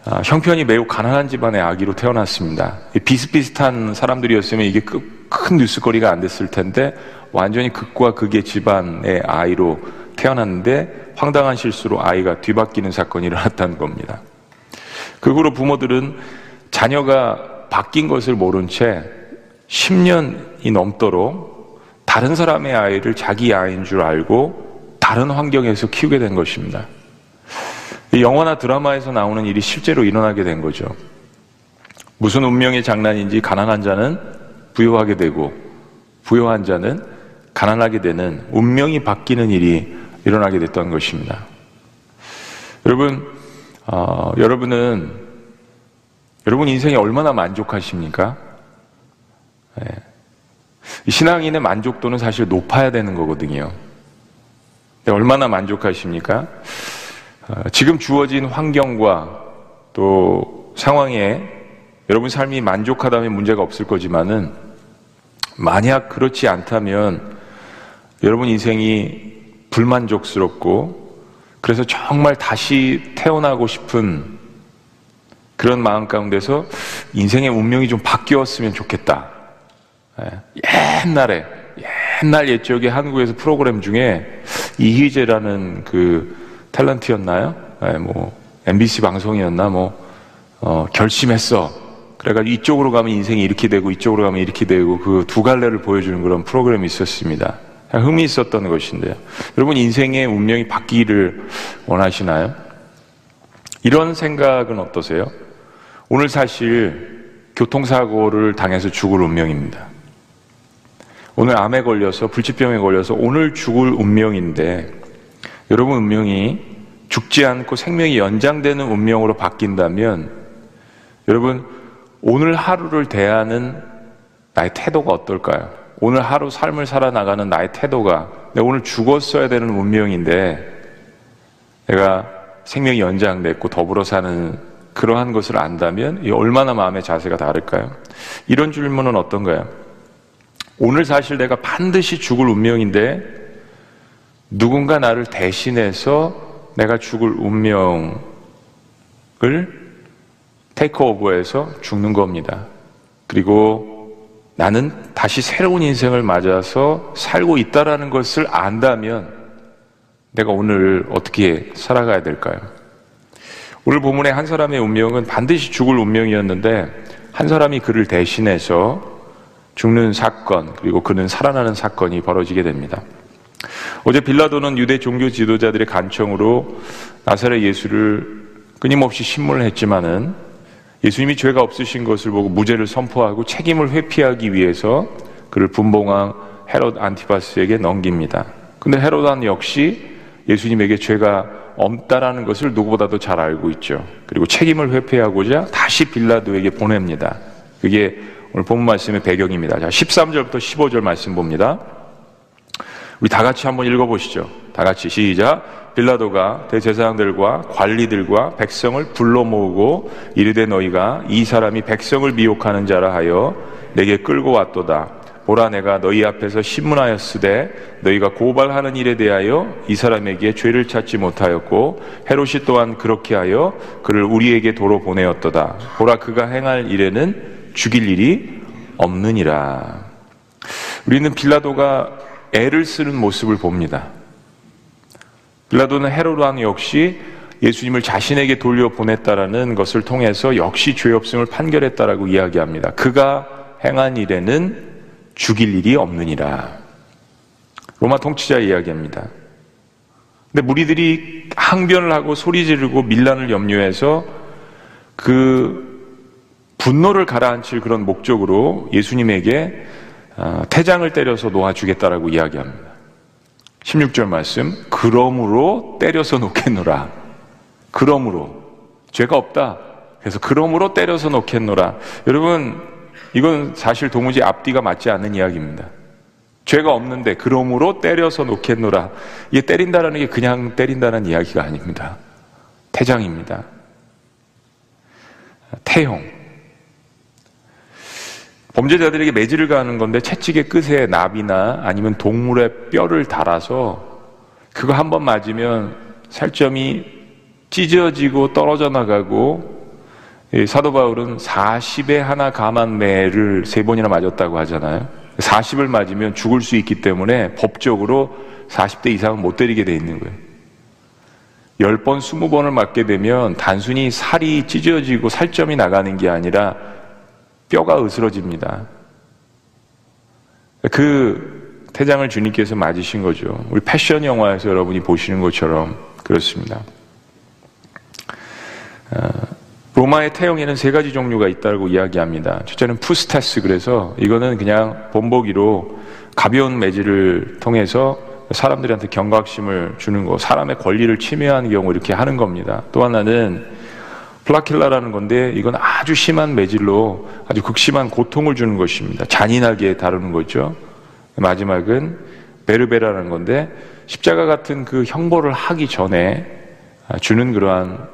아, 형편이 매우 가난한 집안의 아기로 태어났습니다. 비슷비슷한 사람들이었으면 이게 큰 뉴스거리가 안 됐을 텐데 완전히 극과 극의 집안의 아이로 태어났는데 황당한 실수로 아이가 뒤바뀌는 사건이 일어났다는 겁니다. 그 후로 부모들은 자녀가 바뀐 것을 모른 채 10년이 넘도록 다른 사람의 아이를 자기 아이인 줄 알고 다른 환경에서 키우게 된 것입니다. 영화나 드라마에서 나오는 일이 실제로 일어나게 된 거죠. 무슨 운명의 장난인지 가난한 자는 부유하게 되고 부유한 자는 가난하게 되는 운명이 바뀌는 일이 일어나게 됐던 것입니다. 여러분, 어, 여러분은 여러분 인생에 얼마나 만족하십니까? 네. 신앙인의 만족도는 사실 높아야 되는 거거든요. 얼마나 만족하십니까? 어, 지금 주어진 환경과 또 상황에 여러분 삶이 만족하다면 문제가 없을 거지만은 만약 그렇지 않다면 여러분 인생이 불만족스럽고 그래서 정말 다시 태어나고 싶은 그런 마음 가운데서 인생의 운명이 좀 바뀌었으면 좋겠다. 예, 옛날에 옛날 옛적에 한국에서 프로그램 중에 이휘재라는 그 탤런트였나요? 예, 뭐 MBC 방송이었나 뭐 어, 결심했어. 그래가지고 이쪽으로 가면 인생이 이렇게 되고 이쪽으로 가면 이렇게 되고 그 두 갈래를 보여주는 그런 프로그램이 있었습니다. 흥미 있었던 것인데요. 여러분 인생의 운명이 바뀌기를 원하시나요? 이런 생각은 어떠세요? 오늘 사실 교통사고를 당해서 죽을 운명입니다. 오늘 암에 걸려서 불치병에 걸려서 오늘 죽을 운명인데 여러분 운명이 죽지 않고 생명이 연장되는 운명으로 바뀐다면 여러분 오늘 하루를 대하는 나의 태도가 어떨까요? 오늘 하루 삶을 살아나가는 나의 태도가 내가 오늘 죽었어야 되는 운명인데 내가 생명이 연장됐고 더불어 사는 그러한 것을 안다면 얼마나 마음의 자세가 다를까요? 이런 질문은 어떤가요? 오늘 사실 내가 반드시 죽을 운명인데 누군가 나를 대신해서 내가 죽을 운명을 테이크오버해서 죽는 겁니다. 그리고 나는 다시 새로운 인생을 맞아서 살고 있다라는 것을 안다면 내가 오늘 어떻게 살아가야 될까요? 오늘 본문의 한 사람의 운명은 반드시 죽을 운명이었는데 한 사람이 그를 대신해서 죽는 사건 그리고 그는 살아나는 사건이 벌어지게 됩니다. 어제 빌라도는 유대 종교 지도자들의 간청으로 나사렛 예수를 끊임없이 신문을 했지만은 예수님이 죄가 없으신 것을 보고 무죄를 선포하고 책임을 회피하기 위해서 그를 분봉왕 헤롯 안티바스에게 넘깁니다. 근데 헤롯 안 역시 예수님에게 죄가 없다라는 것을 누구보다도 잘 알고 있죠. 그리고 책임을 회피하고자 다시 빌라도에게 보냅니다. 그게 오늘 본문 말씀의 배경입니다. 자, 13절부터 15절 말씀 봅니다. 우리 다 같이 한번 읽어보시죠. 다 같이 시작. 빌라도가 대제사장들과 관리들과 백성을 불러 모으고 이르되 너희가 이 사람이 백성을 미혹하는 자라 하여 내게 끌고 왔도다. 보라 내가 너희 앞에서 신문하였으되 너희가 고발하는 일에 대하여 이 사람에게 죄를 찾지 못하였고 헤롯이 또한 그렇게 하여 그를 우리에게 도로 보내었도다. 보라 그가 행할 일에는 죽일 일이 없느니라. 우리는 빌라도가 애를 쓰는 모습을 봅니다. 빌라도는 헤롯 왕 역시 예수님을 자신에게 돌려보냈다라는 것을 통해서 역시 죄 없음을 판결했다라고 이야기합니다. 그가 행한 일에는 죽일 일이 없느니라. 로마 통치자 이야기합니다. 근데 무리들이 항변을 하고 소리 지르고 밀란을 염려해서 그 분노를 가라앉힐 그런 목적으로 예수님에게 어, 태장을 때려서 놓아주겠다라고 이야기합니다. 16절 말씀, 그러므로 때려서 놓겠노라. 그러므로. 죄가 없다. 그래서 그러므로 때려서 놓겠노라. 여러분, 이건 사실 도무지 앞뒤가 맞지 않는 이야기입니다. 죄가 없는데 그러므로 때려서 놓겠노라. 이게 때린다라는 게 그냥 때린다는 이야기가 아닙니다. 태장입니다. 태형. 범죄자들에게 매질을 가하는 건데 채찍의 끝에 나비나 아니면 동물의 뼈를 달아서 그거 한 번 맞으면 살점이 찢어지고 떨어져 나가고 사도 바울은 40에 하나 감한 매를 세 번이나 맞았다고 하잖아요. 40을 맞으면 죽을 수 있기 때문에 법적으로 40대 이상은 못 때리게 돼 있는 거예요. 10번, 20번을 맞게 되면 단순히 살이 찢어지고 살점이 나가는 게 아니라 뼈가 으스러집니다. 그 태장을 주님께서 맞으신 거죠. 우리 패션 영화에서 여러분이 보시는 것처럼 그렇습니다. 어, 로마의 태형에는 세 가지 종류가 있다고 이야기합니다. 첫째는 푸스타스 그래서 이거는 그냥 본보기로 가벼운 매질을 통해서 사람들한테 경각심을 주는 거, 사람의 권리를 침해하는 경우 이렇게 하는 겁니다. 또 하나는 flagella라는 건데 이건 아주 심한 매질로 아주 극심한 고통을 주는 것입니다. 잔인하게 다루는 거죠. 마지막은 verbera라는 건데 십자가 같은 그 형벌을 하기 전에 주는 그러한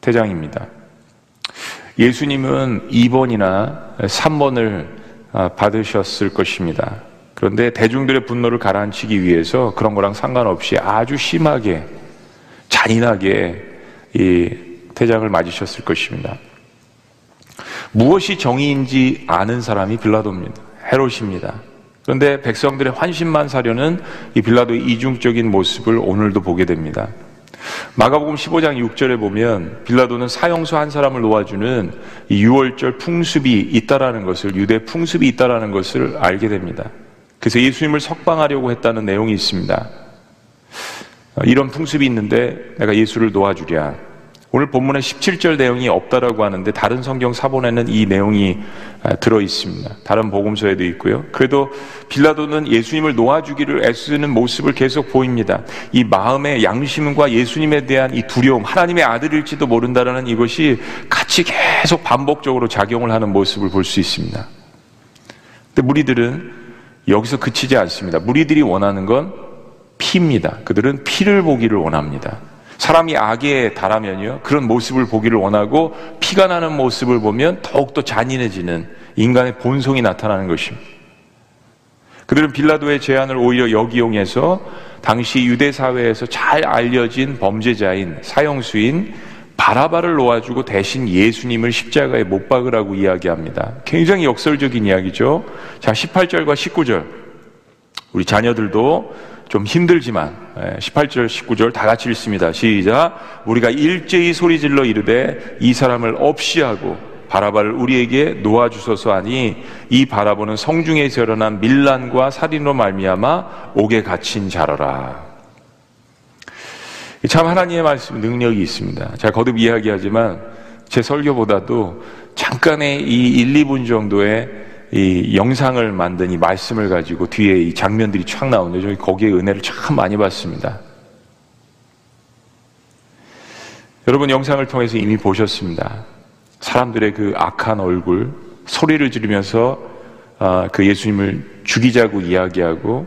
태장입니다. 예수님은 2번이나 3번을 받으셨을 것입니다. 그런데 대중들의 분노를 가라앉히기 위해서 그런 거랑 상관없이 아주 심하게 잔인하게 이 태장을 맞으셨을 것입니다. 무엇이 정의인지 아는 사람이 빌라도입니다. 헤롯입니다. 그런데 백성들의 환심만 사려는 이 빌라도의 이중적인 모습을 오늘도 보게 됩니다. 마가복음 15장 6절에 보면 빌라도는 사형수 한 사람을 놓아주는 이 6월절 풍습이 있다라는 것을 유대 풍습이 있다라는 것을 알게 됩니다. 그래서 예수님을 석방하려고 했다는 내용이 있습니다. 이런 풍습이 있는데 내가 예수를 놓아주랴. 오늘 본문에 17절 내용이 없다라고 하는데 다른 성경 사본에는 이 내용이 아, 들어 있습니다. 다른 복음서에도 있고요. 그래도 빌라도는 예수님을 놓아주기를 애쓰는 모습을 계속 보입니다. 이 마음의 양심과 예수님에 대한 이 두려움, 하나님의 아들일지도 모른다라는 이것이 같이 계속 반복적으로 작용을 하는 모습을 볼 수 있습니다. 근데 무리들은 여기서 그치지 않습니다. 무리들이 원하는 건 피입니다. 그들은 피를 보기를 원합니다. 사람이 악에 달하면요. 그런 모습을 보기를 원하고 피가 나는 모습을 보면 더욱더 잔인해지는 인간의 본성이 나타나는 것입니다. 그들은 빌라도의 제안을 오히려 역이용해서 당시 유대 사회에서 잘 알려진 범죄자인 사형수인 바라바를 놓아주고 대신 예수님을 십자가에 못 박으라고 이야기합니다. 굉장히 역설적인 이야기죠. 자, 18절과 19절. 우리 자녀들도 좀 힘들지만 18절, 예, 19절 다 같이 읽습니다. 시작. 우리가 일제히 소리질러 이르되 이 사람을 없이 하고 바라바를 우리에게 놓아 주소서 하니 이 바라보는 성중에서 일어난 밀란과 살인으로 말미암아 옥에 갇힌 자러라. 참 하나님의 말씀 능력이 있습니다. 제가 거듭 이야기하지만 제 설교보다도 잠깐의 이 1, 2분 정도의 이 영상을 만든 이 말씀을 가지고 뒤에 이 장면들이 촥 나오는데 저희 거기에 은혜를 참 많이 받습니다. 여러분 영상을 통해서 이미 보셨습니다. 사람들의 그 악한 얼굴, 소리를 지르면서 아, 그 예수님을 죽이자고 이야기하고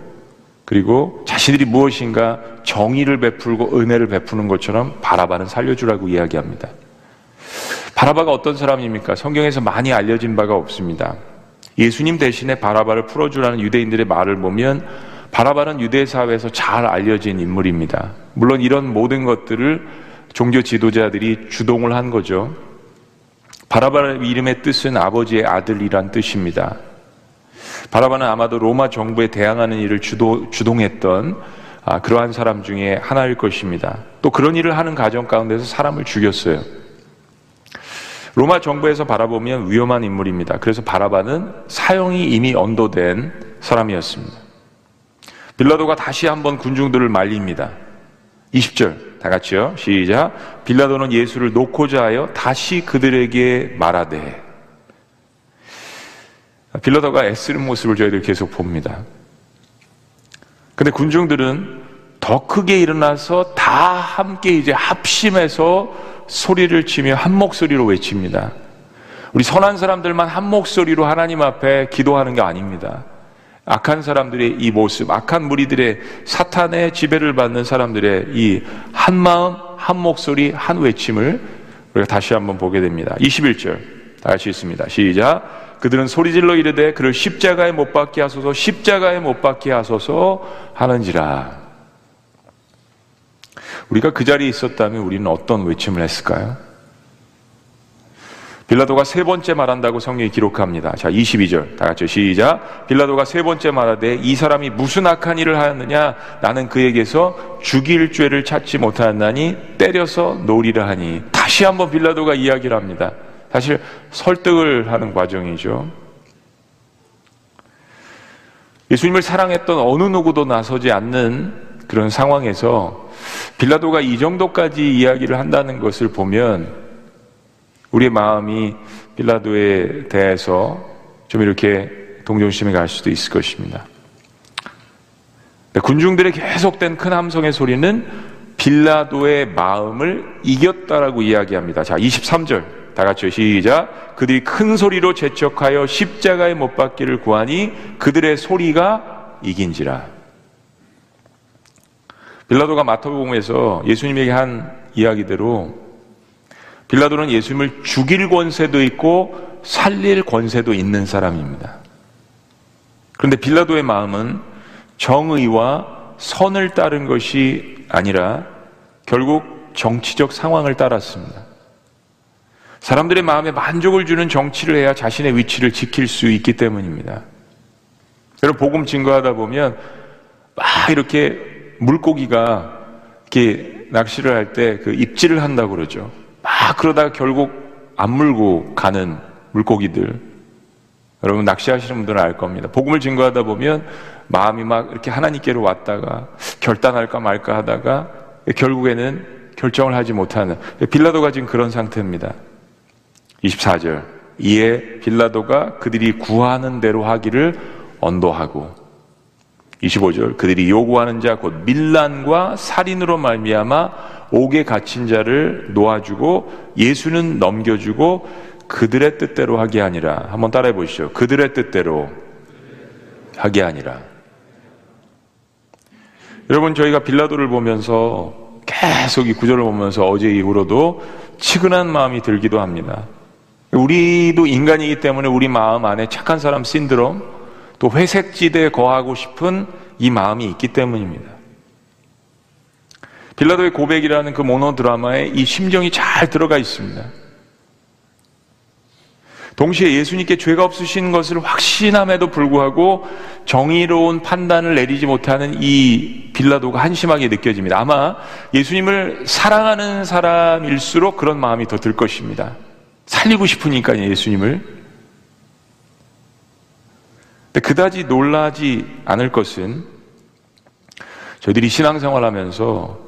그리고 자신들이 무엇인가 정의를 베풀고 은혜를 베푸는 것처럼 바라바는 살려주라고 이야기합니다. 바라바가 어떤 사람입니까? 성경에서 많이 알려진 바가 없습니다. 예수님 대신에 바라바를 풀어주라는 유대인들의 말을 보면 바라바는 유대 사회에서 잘 알려진 인물입니다. 물론 이런 모든 것들을 종교 지도자들이 주동을 한 거죠. 바라바의 이름의 뜻은 아버지의 아들이란 뜻입니다. 바라바는 아마도 로마 정부에 대항하는 일을 주도, 주동했던 아, 그러한 사람 중에 하나일 것입니다. 또 그런 일을 하는 가정 가운데서 사람을 죽였어요. 로마 정부에서 바라보면 위험한 인물입니다. 그래서 바라바는 사형이 이미 언도된 사람이었습니다. 빌라도가 다시 한번 군중들을 말립니다. 20절 다 같이요. 시작. 빌라도는 예수를 놓고자 하여 다시 그들에게 말하되 빌라도가 애쓰는 모습을 저희들 계속 봅니다. 근데 군중들은 더 크게 일어나서 다 함께 이제 합심해서 소리를 치며 한 목소리로 외칩니다. 우리 선한 사람들만 한 목소리로 하나님 앞에 기도하는 게 아닙니다. 악한 사람들의 이 모습, 악한 무리들의 사탄의 지배를 받는 사람들의 이 한 마음, 한 목소리, 한 외침을 우리가 다시 한번 보게 됩니다. 21절. 다 같이 있습니다. 시작. 그들은 소리질러 이르되 그를 십자가에 못 박게 하소서, 십자가에 못 박게 하소서 하는지라. 우리가 그 자리에 있었다면 우리는 어떤 외침을 했을까요? 빌라도가 세 번째 말한다고 성경이 기록합니다. 자, 22절. 다 같이 시작. 빌라도가 세 번째 말하되 이 사람이 무슨 악한 일을 하였느냐? 나는 그에게서 죽일 죄를 찾지 못하였나니 때려서 놀이라 하니. 다시 한번 빌라도가 이야기를 합니다. 사실 설득을 하는 과정이죠. 예수님을 사랑했던 어느 누구도 나서지 않는 그런 상황에서 빌라도가 이 정도까지 이야기를 한다는 것을 보면 우리의 마음이 빌라도에 대해서 좀 이렇게 동정심이 갈 수도 있을 것입니다. 군중들의 계속된 큰 함성의 소리는 빌라도의 마음을 이겼다라고 이야기합니다. 자, 23절. 다 같이 시작. 그들이 큰 소리로 재촉하여 십자가에 못 박기를 구하니 그들의 소리가 이긴지라. 빌라도가 마태복음에서 예수님에게 한 이야기대로 빌라도는 예수님을 죽일 권세도 있고 살릴 권세도 있는 사람입니다. 그런데 빌라도의 마음은 정의와 선을 따른 것이 아니라 결국 정치적 상황을 따랐습니다. 사람들의 마음에 만족을 주는 정치를 해야 자신의 위치를 지킬 수 있기 때문입니다. 여러분 복음 증거하다 보면 막 이렇게 물고기가 이렇게 낚시를 할 때 그 입질을 한다고 그러죠. 막 그러다가 결국 안 물고 가는 물고기들. 여러분 낚시하시는 분들은 알 겁니다. 복음을 증거하다 보면 마음이 막 이렇게 하나님께로 왔다가 결단할까 말까 하다가 결국에는 결정을 하지 못하는 빌라도가 지금 그런 상태입니다. 24절. 이에 빌라도가 그들이 구하는 대로 하기를 언도하고 25절 그들이 요구하는 자 곧 밀란과 살인으로 말미암아 옥에 갇힌 자를 놓아주고 예수는 넘겨주고 그들의 뜻대로 하게 아니라 한번 따라해 보시죠. 그들의 뜻대로 하게 아니라. 여러분 저희가 빌라도를 보면서 계속 이 구절을 보면서 어제 이후로도 치근한 마음이 들기도 합니다. 우리도 인간이기 때문에 우리 마음 안에 착한 사람 신드롬 또 회색지대에 거하고 싶은 이 마음이 있기 때문입니다. 빌라도의 고백이라는 그 모노 드라마에 이 심정이 잘 들어가 있습니다. 동시에 예수님께 죄가 없으신 것을 확신함에도 불구하고 정의로운 판단을 내리지 못하는 이 빌라도가 한심하게 느껴집니다. 아마 예수님을 사랑하는 사람일수록 그런 마음이 더 들 것입니다. 살리고 싶으니까 예수님을. 근데 그다지 놀라지 않을 것은 저희들이 신앙생활 하면서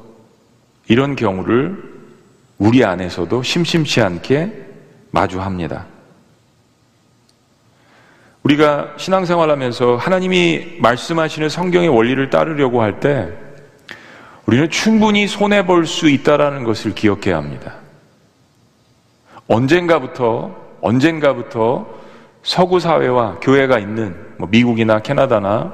이런 경우를 우리 안에서도 심심치 않게 마주합니다. 우리가 신앙생활 하면서 하나님이 말씀하시는 성경의 원리를 따르려고 할 때 우리는 충분히 손해볼 수 있다라는 것을 기억해야 합니다. 언젠가부터, 언젠가부터 서구 사회와 교회가 있는 뭐 미국이나 캐나다나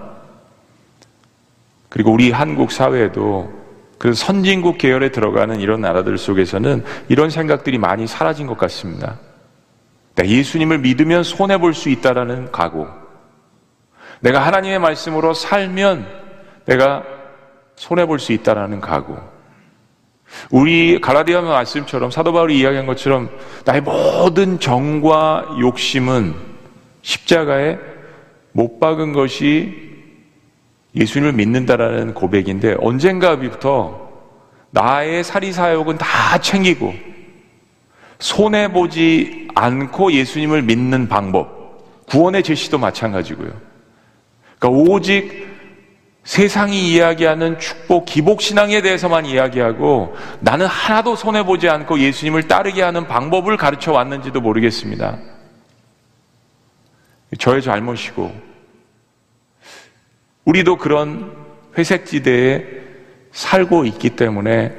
그리고 우리 한국 사회에도 그 선진국 계열에 들어가는 이런 나라들 속에서는 이런 생각들이 많이 사라진 것 같습니다. 네, 예수님을 믿으면 손해 볼 수 있다라는 각오. 내가 하나님의 말씀으로 살면 내가 손해 볼 수 있다라는 각오. 우리 갈라디아 말씀처럼 사도 바울이 이야기한 것처럼 나의 모든 정과 욕심은 십자가에 못 박은 것이 예수님을 믿는다라는 고백인데 언젠가부터 나의 사리사욕은 다 챙기고 손해 보지 않고 예수님을 믿는 방법 구원의 제시도 마찬가지고요. 그러니까 오직 세상이 이야기하는 축복, 기복신앙에 대해서만 이야기하고 나는 하나도 손해보지 않고 예수님을 따르게 하는 방법을 가르쳐 왔는지도 모르겠습니다. 저의 잘못이고, 우리도 그런 회색지대에 살고 있기 때문에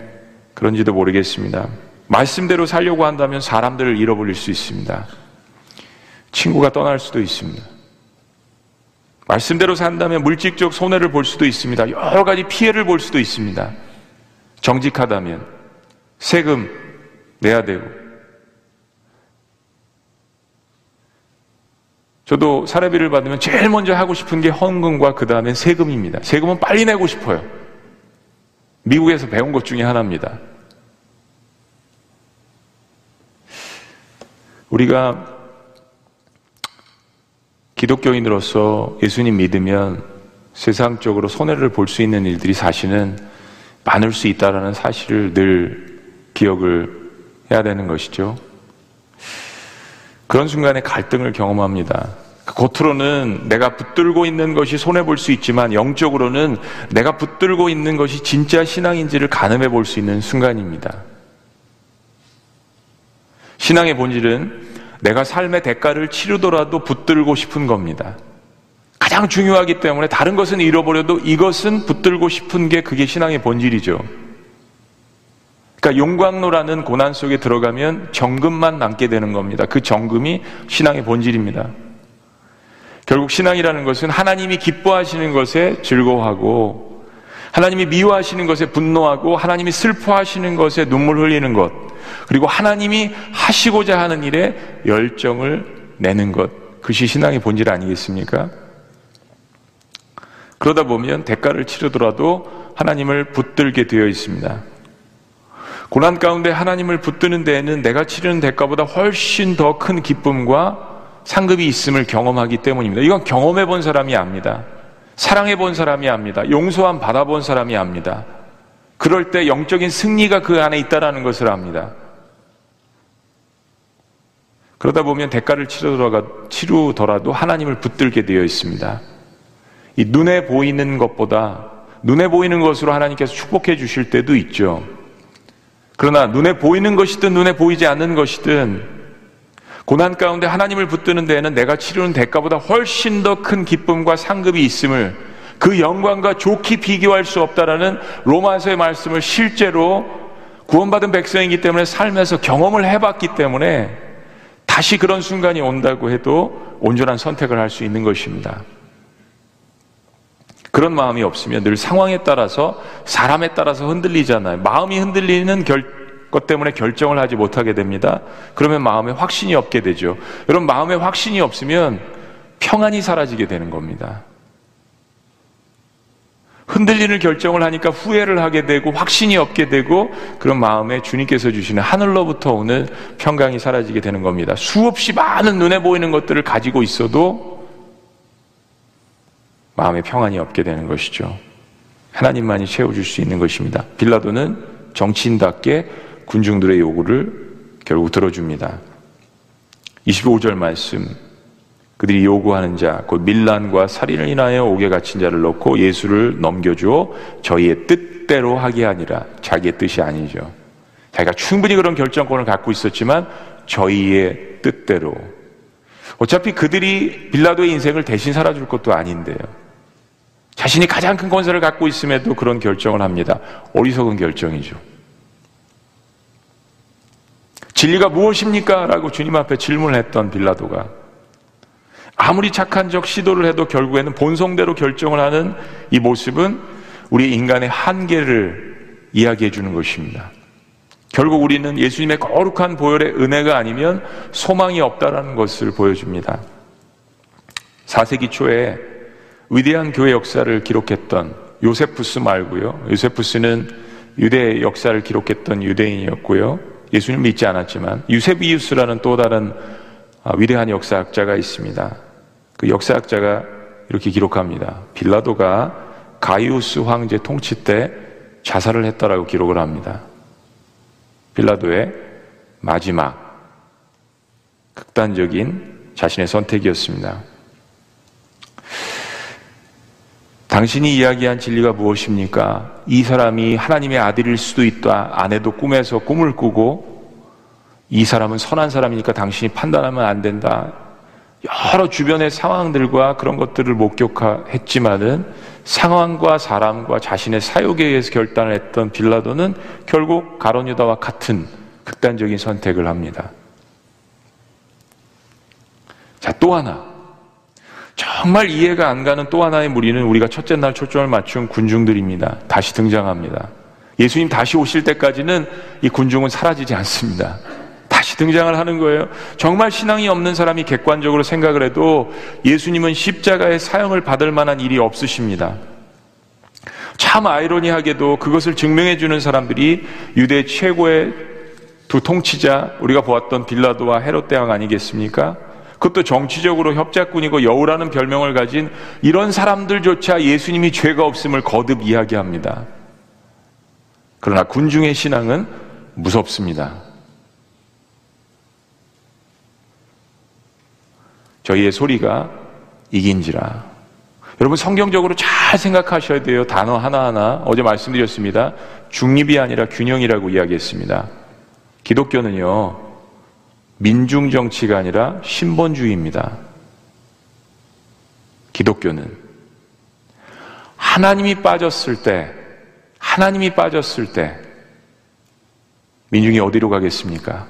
그런지도 모르겠습니다. 말씀대로 살려고 한다면 사람들을 잃어버릴 수 있습니다. 친구가 떠날 수도 있습니다. 말씀대로 산다면 물질적 손해를 볼 수도 있습니다. 여러 가지 피해를 볼 수도 있습니다. 정직하다면 세금 내야 되고 저도 사례비를 받으면 제일 먼저 하고 싶은 게 헌금과 그 다음에 세금입니다. 세금은 빨리 내고 싶어요. 미국에서 배운 것 중에 하나입니다. 우리가 기독교인으로서 예수님 믿으면 세상적으로 손해를 볼 수 있는 일들이 사실은 많을 수 있다라는 사실을 늘 기억을 해야 되는 것이죠. 그런 순간에 갈등을 경험합니다. 겉으로는 내가 붙들고 있는 것이 손해볼 수 있지만 영적으로는 내가 붙들고 있는 것이 진짜 신앙인지를 가늠해 볼 수 있는 순간입니다. 신앙의 본질은 내가 삶의 대가를 치르더라도 붙들고 싶은 겁니다. 가장 중요하기 때문에 다른 것은 잃어버려도 이것은 붙들고 싶은 게 그게 신앙의 본질이죠. 그러니까 용광로라는 고난 속에 들어가면 정금만 남게 되는 겁니다. 그 정금이 신앙의 본질입니다. 결국 신앙이라는 것은 하나님이 기뻐하시는 것에 즐거워하고 하나님이 미워하시는 것에 분노하고 하나님이 슬퍼하시는 것에 눈물 흘리는 것 그리고 하나님이 하시고자 하는 일에 열정을 내는 것 그것이 신앙의 본질 아니겠습니까? 그러다 보면 대가를 치르더라도 하나님을 붙들게 되어 있습니다. 고난 가운데 하나님을 붙드는 데에는 내가 치르는 대가보다 훨씬 더 큰 기쁨과 상급이 있음을 경험하기 때문입니다. 이건 경험해 본 사람이 압니다. 사랑해 본 사람이 압니다. 용서함 받아본 사람이 압니다. 그럴 때 영적인 승리가 그 안에 있다라는 것을 압니다. 그러다 보면 대가를 치르더라도 하나님을 붙들게 되어 있습니다. 이 눈에 보이는 것보다 눈에 보이는 것으로 하나님께서 축복해 주실 때도 있죠. 그러나 눈에 보이는 것이든 눈에 보이지 않는 것이든 고난 가운데 하나님을 붙드는 데에는 내가 치르는 대가보다 훨씬 더 큰 기쁨과 상급이 있음을 그 영광과 좋게 비교할 수 없다라는 로마서의 말씀을 실제로 구원받은 백성이기 때문에 삶에서 경험을 해봤기 때문에 다시 그런 순간이 온다고 해도 온전한 선택을 할 수 있는 것입니다. 그런 마음이 없으면 늘 상황에 따라서 사람에 따라서 흔들리잖아요. 마음이 흔들리는 결, 것 때문에 결정을 하지 못하게 됩니다. 그러면 마음에 확신이 없게 되죠. 여러분 마음에 확신이 없으면 평안이 사라지게 되는 겁니다. 흔들리는 결정을 하니까 후회를 하게 되고 확신이 없게 되고 그런 마음에 주님께서 주시는 하늘로부터 오는 평강이 사라지게 되는 겁니다. 수없이 많은 눈에 보이는 것들을 가지고 있어도 마음에 평안이 없게 되는 것이죠. 하나님만이 채워줄 수 있는 것입니다. 빌라도는 정치인답게 군중들의 요구를 결국 들어줍니다. 25절 말씀. 그들이 요구하는 자, 곧 밀란과 살인을 인하여 옥에 갇힌 자를 넣고 예수를 넘겨주어 저희의 뜻대로 하게 아니라 자기의 뜻이 아니죠. 자기가 충분히 그런 결정권을 갖고 있었지만 저희의 뜻대로. 어차피 그들이 빌라도의 인생을 대신 살아줄 것도 아닌데요. 자신이 가장 큰 권세를 갖고 있음에도 그런 결정을 합니다. 어리석은 결정이죠. 진리가 무엇입니까? 라고 주님 앞에 질문을 했던 빌라도가 아무리 착한 적 시도를 해도 결국에는 본성대로 결정을 하는 이 모습은 우리 인간의 한계를 이야기해 주는 것입니다. 결국 우리는 예수님의 거룩한 보혈의 은혜가 아니면 소망이 없다라는 것을 보여줍니다. 4세기 초에 위대한 교회 역사를 기록했던 요세푸스 말고요. 요세푸스는 유대 역사를 기록했던 유대인이었고요. 예수님 믿지 않았지만 유세비우스라는 또 다른 아, 위대한 역사학자가 있습니다. 그 역사학자가 이렇게 기록합니다. 빌라도가 가이우스 황제 통치 때 자살을 했다라고 기록을 합니다. 빌라도의 마지막 극단적인 자신의 선택이었습니다. 당신이 이야기한 진리가 무엇입니까? 이 사람이 하나님의 아들일 수도 있다. 아내도 꿈에서 꿈을 꾸고 이 사람은 선한 사람이니까 당신이 판단하면 안 된다. 여러 주변의 상황들과 그런 것들을 목격했지만은 상황과 사람과 자신의 사욕에 의해서 결단을 했던 빌라도는 결국 가론유다와 같은 극단적인 선택을 합니다. 자, 또 하나. 정말 이해가 안 가는 또 하나의 무리는 우리가 첫째 날 초점을 맞춘 군중들입니다. 다시 등장합니다. 예수님 다시 오실 때까지는 이 군중은 사라지지 않습니다. 다시 등장을 하는 거예요. 정말 신앙이 없는 사람이 객관적으로 생각을 해도 예수님은 십자가의 사형을 받을 만한 일이 없으십니다. 참 아이러니하게도 그것을 증명해 주는 사람들이 유대 최고의 두 통치자 우리가 보았던 빌라도와 헤롯 대왕 아니겠습니까? 그것도 정치적으로 협작꾼이고 여우라는 별명을 가진 이런 사람들조차 예수님이 죄가 없음을 거듭 이야기합니다. 그러나 군중의 신앙은 무섭습니다. 저희의 소리가 이긴지라. 여러분 성경적으로 잘 생각하셔야 돼요. 단어 하나하나. 어제 말씀드렸습니다. 중립이 아니라 균형이라고 이야기했습니다. 기독교는요, 민중 정치가 아니라 신본주의입니다. 기독교는 하나님이 빠졌을 때, 하나님이 빠졌을 때, 민중이 어디로 가겠습니까?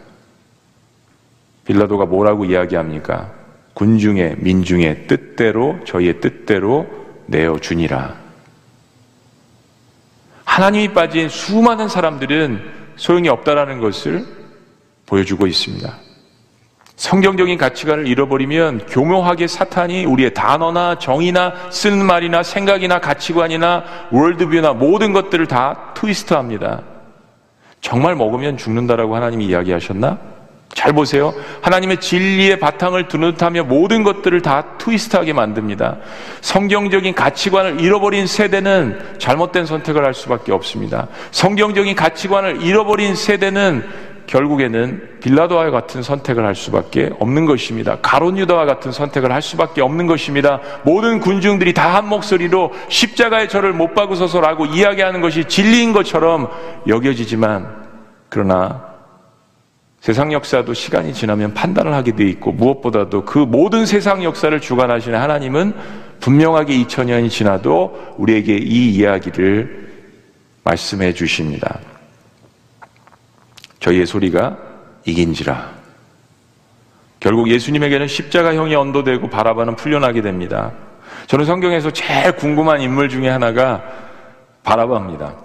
빌라도가 뭐라고 이야기합니까? 군중의 민중의 뜻대로 저희의 뜻대로 내어 주니라. 하나님이 빠진 수많은 사람들은 소용이 없다라는 것을 보여주고 있습니다. 성경적인 가치관을 잃어버리면 교묘하게 사탄이 우리의 단어나 정의나 쓰는 말이나 생각이나 가치관이나 월드뷰나 모든 것들을 다 트위스트 합니다. 정말 먹으면 죽는다라고 하나님이 이야기하셨나? 잘 보세요. 하나님의 진리의 바탕을 두는 듯하며 모든 것들을 다 트위스트하게 만듭니다. 성경적인 가치관을 잃어버린 세대는 잘못된 선택을 할 수밖에 없습니다. 성경적인 가치관을 잃어버린 세대는 결국에는 빌라도와 같은 선택을 할 수밖에 없는 것입니다. 가론 유다와 같은 선택을 할 수밖에 없는 것입니다. 모든 군중들이 다 한 목소리로 십자가의 저를 못 박으소서라고 이야기하는 것이 진리인 것처럼 여겨지지만 그러나 세상 역사도 시간이 지나면 판단을 하게 돼 있고 무엇보다도 그 모든 세상 역사를 주관하시는 하나님은 분명하게 2000년이 지나도 우리에게 이 이야기를 말씀해 주십니다. 저희의 소리가 이긴지라. 결국 예수님에게는 십자가형이 언도되고 바라바는 풀려나게 됩니다. 저는 성경에서 제일 궁금한 인물 중에 하나가 바라바입니다.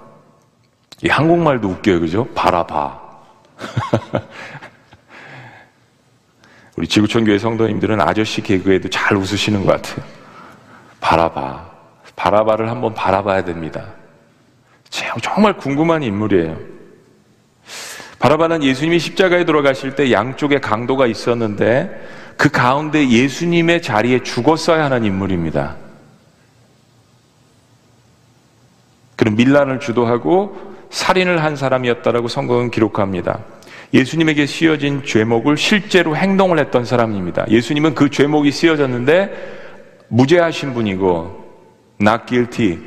이 한국말도 웃겨요, 그죠? 바라바. 우리 지구촌 교회 성도님들은 아저씨 개그에도 잘 웃으시는 것 같아요. 바라바. 바라바를 한번 바라봐야 됩니다. 정말 궁금한 인물이에요. 바라바는 예수님이 십자가에 돌아가실 때 양쪽에 강도가 있었는데 그 가운데 예수님의 자리에 죽었어야 하는 인물입니다. 그는 밀란을 주도하고 살인을 한 사람이었다라고 성경은 기록합니다. 예수님에게 씌어진 죄목을 실제로 행동을 했던 사람입니다. 예수님은 그 죄목이 씌어졌는데 무죄하신 분이고 not guilty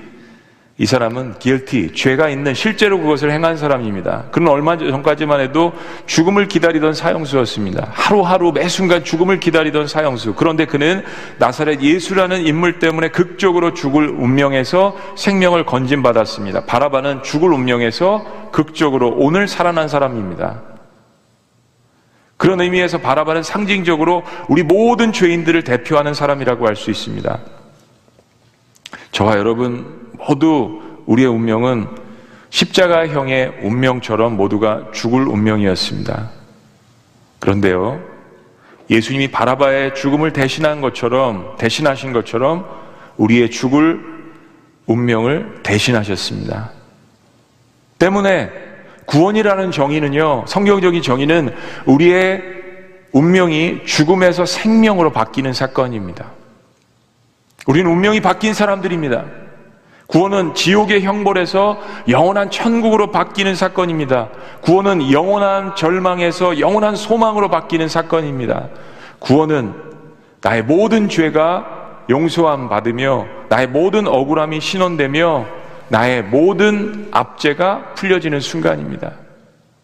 이 사람은 guilty, 죄가 있는 실제로 그것을 행한 사람입니다. 그는 얼마 전까지만 해도 죽음을 기다리던 사형수였습니다. 하루하루 매 순간 죽음을 기다리던 사형수. 그런데 그는 나사렛 예수라는 인물 때문에 극적으로 죽을 운명에서 생명을 건진받았습니다. 바라바는 죽을 운명에서 극적으로 오늘 살아난 사람입니다. 그런 의미에서 바라바는 상징적으로 우리 모든 죄인들을 대표하는 사람이라고 할 수 있습니다. 저와 여러분 모두 우리의 운명은 십자가형의 운명처럼 모두가 죽을 운명이었습니다. 그런데요, 예수님이 바라바의 죽음을 대신한 것처럼, 대신하신 것처럼 우리의 죽을 운명을 대신하셨습니다. 때문에 구원이라는 정의는요, 성경적인 정의는 우리의 운명이 죽음에서 생명으로 바뀌는 사건입니다. 우리는 운명이 바뀐 사람들입니다. 구원은 지옥의 형벌에서 영원한 천국으로 바뀌는 사건입니다. 구원은 영원한 절망에서 영원한 소망으로 바뀌는 사건입니다. 구원은 나의 모든 죄가 용서함 받으며 나의 모든 억울함이 신원되며 나의 모든 압제가 풀려지는 순간입니다.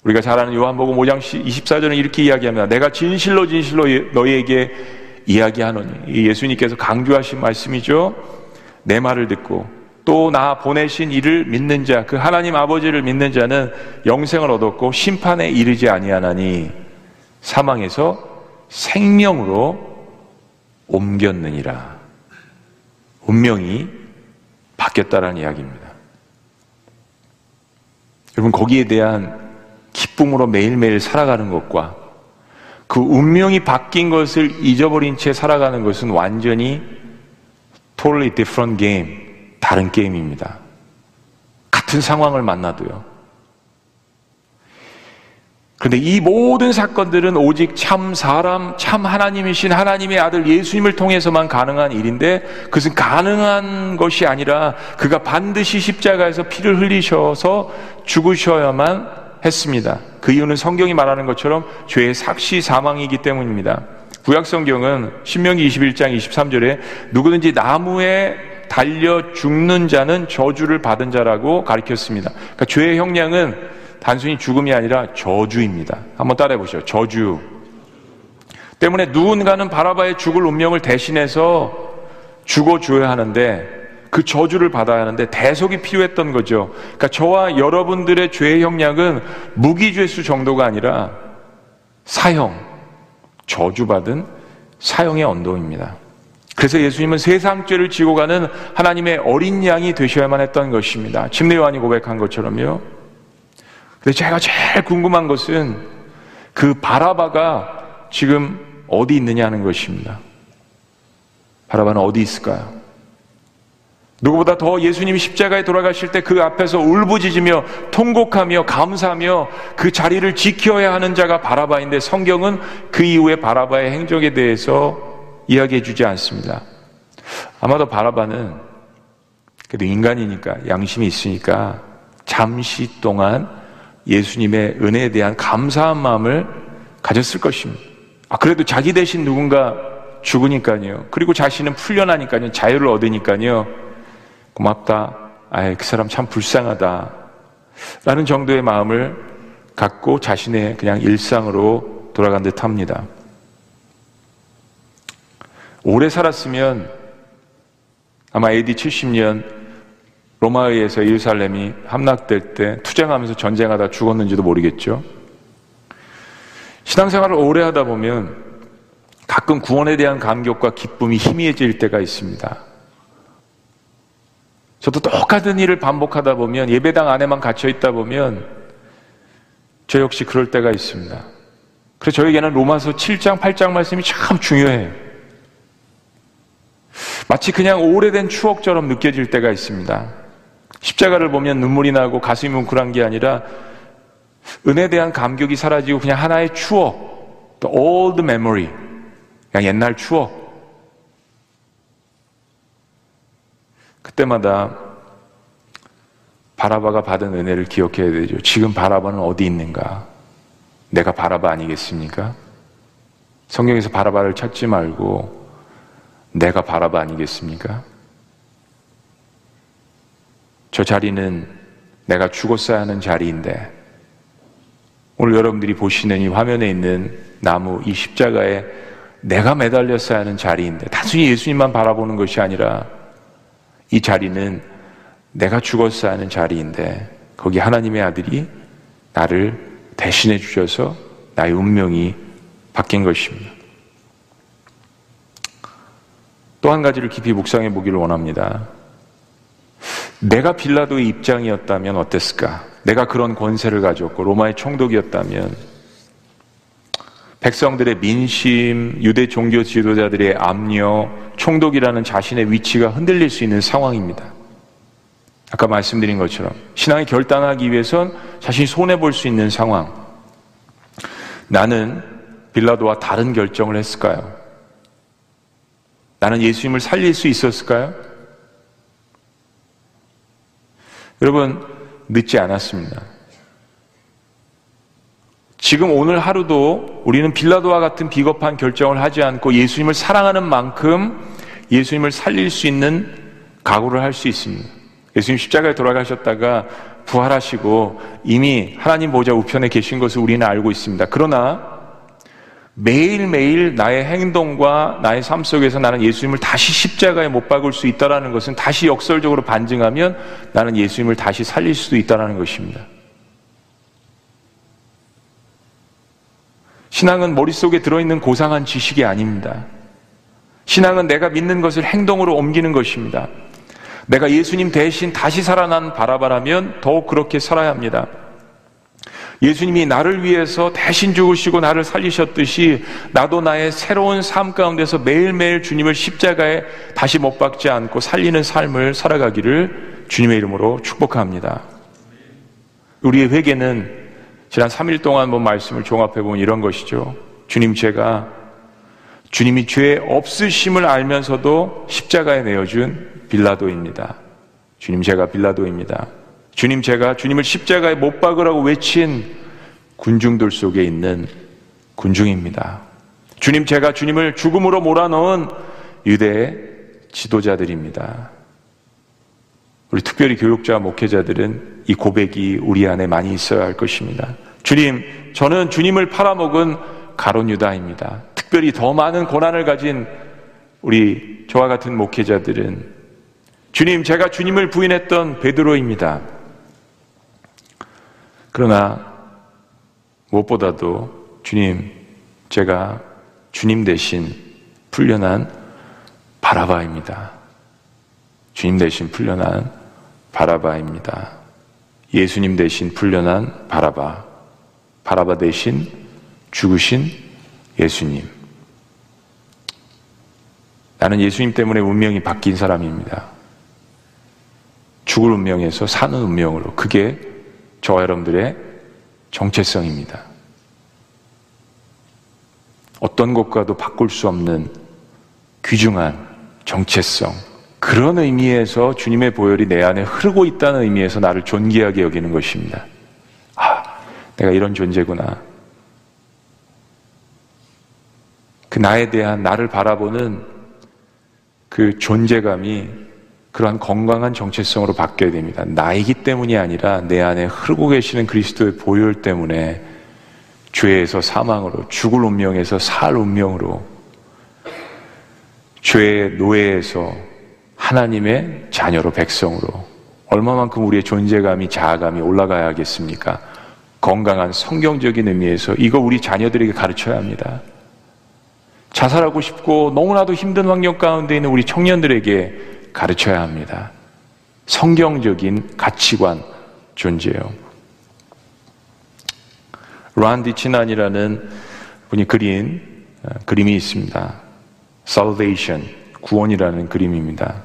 우리가 잘 아는 요한복음 5장 24절은 이렇게 이야기합니다. 내가 진실로 진실로 너희에게 이야기하노니 예수님께서 강조하신 말씀이죠. 내 말을 듣고 또 나 보내신 이를 믿는 자, 그 하나님 아버지를 믿는 자는 영생을 얻었고 심판에 이르지 아니하나니 사망에서 생명으로 옮겼느니라. 운명이 바뀌었다라는 이야기입니다. 여러분 거기에 대한 기쁨으로 매일매일 살아가는 것과 그 운명이 바뀐 것을 잊어버린 채 살아가는 것은 완전히 totally different game, 다른 게임입니다. 같은 상황을 만나도요. 그런데 이 모든 사건들은 오직 참 사람, 참 하나님이신 하나님의 아들 예수님을 통해서만 가능한 일인데 그것은 가능한 것이 아니라 그가 반드시 십자가에서 피를 흘리셔서 죽으셔야만 했습니다. 그 이유는 성경이 말하는 것처럼 죄의 삭시 사망이기 때문입니다. 구약 성경은 신명기 21장 23절에 누구든지 나무에 달려 죽는 자는 저주를 받은 자라고 가리켰습니다. 그러니까 죄의 형량은 단순히 죽음이 아니라 저주입니다. 한번 따라해 보시죠. 저주. 때문에 누군가는 바라바의 죽을 운명을 대신해서 죽어줘야 하는데 그 저주를 받아야 하는데 대속이 필요했던 거죠. 그러니까 저와 여러분들의 죄의 형량은 무기죄수 정도가 아니라 사형, 저주받은 사형의 언도입니다. 그래서 예수님은 세상 죄를 지고 가는 하나님의 어린 양이 되셔야만 했던 것입니다. 침례 요한이 고백한 것처럼요. 근데 제가 제일 궁금한 것은 그 바라바가 지금 어디 있느냐는 것입니다. 바라바는 어디 있을까요? 누구보다 더 예수님이 십자가에 돌아가실 때 그 앞에서 울부짖으며 통곡하며 감사하며 그 자리를 지켜야 하는 자가 바라바인데 성경은 그 이후에 바라바의 행적에 대해서 이야기해 주지 않습니다. 아마도 바라바는 그래도 인간이니까 양심이 있으니까 잠시 동안 예수님의 은혜에 대한 감사한 마음을 가졌을 것입니다. 아, 그래도 자기 대신 누군가 죽으니까요. 그리고 자신은 풀려나니까요. 자유를 얻으니까요. 고맙다. 아이, 그 사람 참 불쌍하다. 라는 정도의 마음을 갖고 자신의 그냥 일상으로 돌아간 듯 합니다. 오래 살았으면 아마 AD 70년 로마에 의해서 예루살렘이 함락될 때 투쟁하면서 전쟁하다 죽었는지도 모르겠죠. 신앙생활을 오래 하다 보면 가끔 구원에 대한 감격과 기쁨이 희미해질 때가 있습니다. 저도 똑같은 일을 반복하다 보면 예배당 안에만 갇혀 있다 보면 저 역시 그럴 때가 있습니다. 그래서 저에게는 로마서 7장, 8장 말씀이 참 중요해요. 마치 그냥 오래된 추억처럼 느껴질 때가 있습니다. 십자가를 보면 눈물이 나고 가슴이 뭉클한 게 아니라 은혜에 대한 감격이 사라지고 그냥 하나의 추억, the old memory, 그냥 옛날 추억. 그때마다 바라바가 받은 은혜를 기억해야 되죠. 지금 바라바는 어디 있는가? 내가 바라바 아니겠습니까? 성경에서 바라바를 찾지 말고 내가 바라바 아니겠습니까? 저 자리는 내가 죽었어야 하는 자리인데 오늘 여러분들이 보시는 이 화면에 있는 나무 이 십자가에 내가 매달렸어야 하는 자리인데 단순히 예수님만 바라보는 것이 아니라 이 자리는 내가 죽었어야 하는 자리인데 거기 하나님의 아들이 나를 대신해 주셔서 나의 운명이 바뀐 것입니다. 또 한 가지를 깊이 묵상해 보기를 원합니다. 내가 빌라도의 입장이었다면 어땠을까? 내가 그런 권세를 가졌고 로마의 총독이었다면 백성들의 민심, 유대 종교 지도자들의 압력, 총독이라는 자신의 위치가 흔들릴 수 있는 상황입니다. 아까 말씀드린 것처럼 신앙이 결단하기 위해선 자신이 손해 볼 수 있는 상황. 나는 빌라도와 다른 결정을 했을까요? 나는 예수님을 살릴 수 있었을까요? 여러분, 늦지 않았습니다. 지금 오늘 하루도 우리는 빌라도와 같은 비겁한 결정을 하지 않고 예수님을 사랑하는 만큼 예수님을 살릴 수 있는 각오를 할 수 있습니다. 예수님 십자가에 돌아가셨다가 부활하시고 이미 하나님 보좌 우편에 계신 것을 우리는 알고 있습니다. 그러나 매일매일 나의 행동과 나의 삶 속에서 나는 예수님을 다시 십자가에 못 박을 수 있다라는 것은 다시 역설적으로 반증하면 나는 예수님을 다시 살릴 수도 있다라는 것입니다. 신앙은 머릿속에 들어있는 고상한 지식이 아닙니다. 신앙은 내가 믿는 것을 행동으로 옮기는 것입니다. 내가 예수님 대신 다시 살아난 바라바라면 더욱 그렇게 살아야 합니다. 예수님이 나를 위해서 대신 죽으시고 나를 살리셨듯이 나도 나의 새로운 삶 가운데서 매일매일 주님을 십자가에 다시 못 박지 않고 살리는 삶을 살아가기를 주님의 이름으로 축복합니다. 우리의 회개는 지난 3일 동안 본 말씀을 종합해 보면 이런 것이죠. 주님 제가 주님이 죄 없으심을 알면서도 십자가에 내어준 빌라도입니다. 주님 제가 빌라도입니다. 주님 제가 주님을 십자가에 못 박으라고 외친 군중들 속에 있는 군중입니다. 주님 제가 주님을 죽음으로 몰아넣은 유대의 지도자들입니다. 우리 특별히 교육자 목회자들은 이 고백이 우리 안에 많이 있어야 할 것입니다. 주님, 저는 주님을 팔아먹은 가론 유다입니다. 특별히 더 많은 고난을 가진 우리 저와 같은 목회자들은 주님, 제가 주님을 부인했던 베드로입니다. 그러나 무엇보다도 주님, 제가 주님 대신 풀려난 바라바입니다. 주님 대신 풀려난 바라바입니다. 예수님 대신 풀려난 바라바. 바라바 대신 죽으신 예수님. 나는 예수님 때문에 운명이 바뀐 사람입니다. 죽을 운명에서 사는 운명으로. 그게 저와 여러분들의 정체성입니다. 어떤 것과도 바꿀 수 없는 귀중한 정체성. 그런 의미에서 주님의 보혈이 내 안에 흐르고 있다는 의미에서 나를 존귀하게 여기는 것입니다. 아, 내가 이런 존재구나. 그 나에 대한 나를 바라보는 그 존재감이 그러한 건강한 정체성으로 바뀌어야 됩니다. 나이기 때문이 아니라 내 안에 흐르고 계시는 그리스도의 보혈 때문에 죄에서 사망으로 죽을 운명에서 살 운명으로 죄의 노예에서 하나님의 자녀로 백성으로 얼마만큼 우리의 존재감이 자아감이 올라가야 하겠습니까? 건강한 성경적인 의미에서 이거 우리 자녀들에게 가르쳐야 합니다. 자살하고 싶고 너무나도 힘든 환경 가운데 있는 우리 청년들에게 가르쳐야 합니다. 성경적인 가치관 존재요. 란디 치난이라는 분이 그린 어, 그림이 있습니다. Salvation, 구원이라는 그림입니다.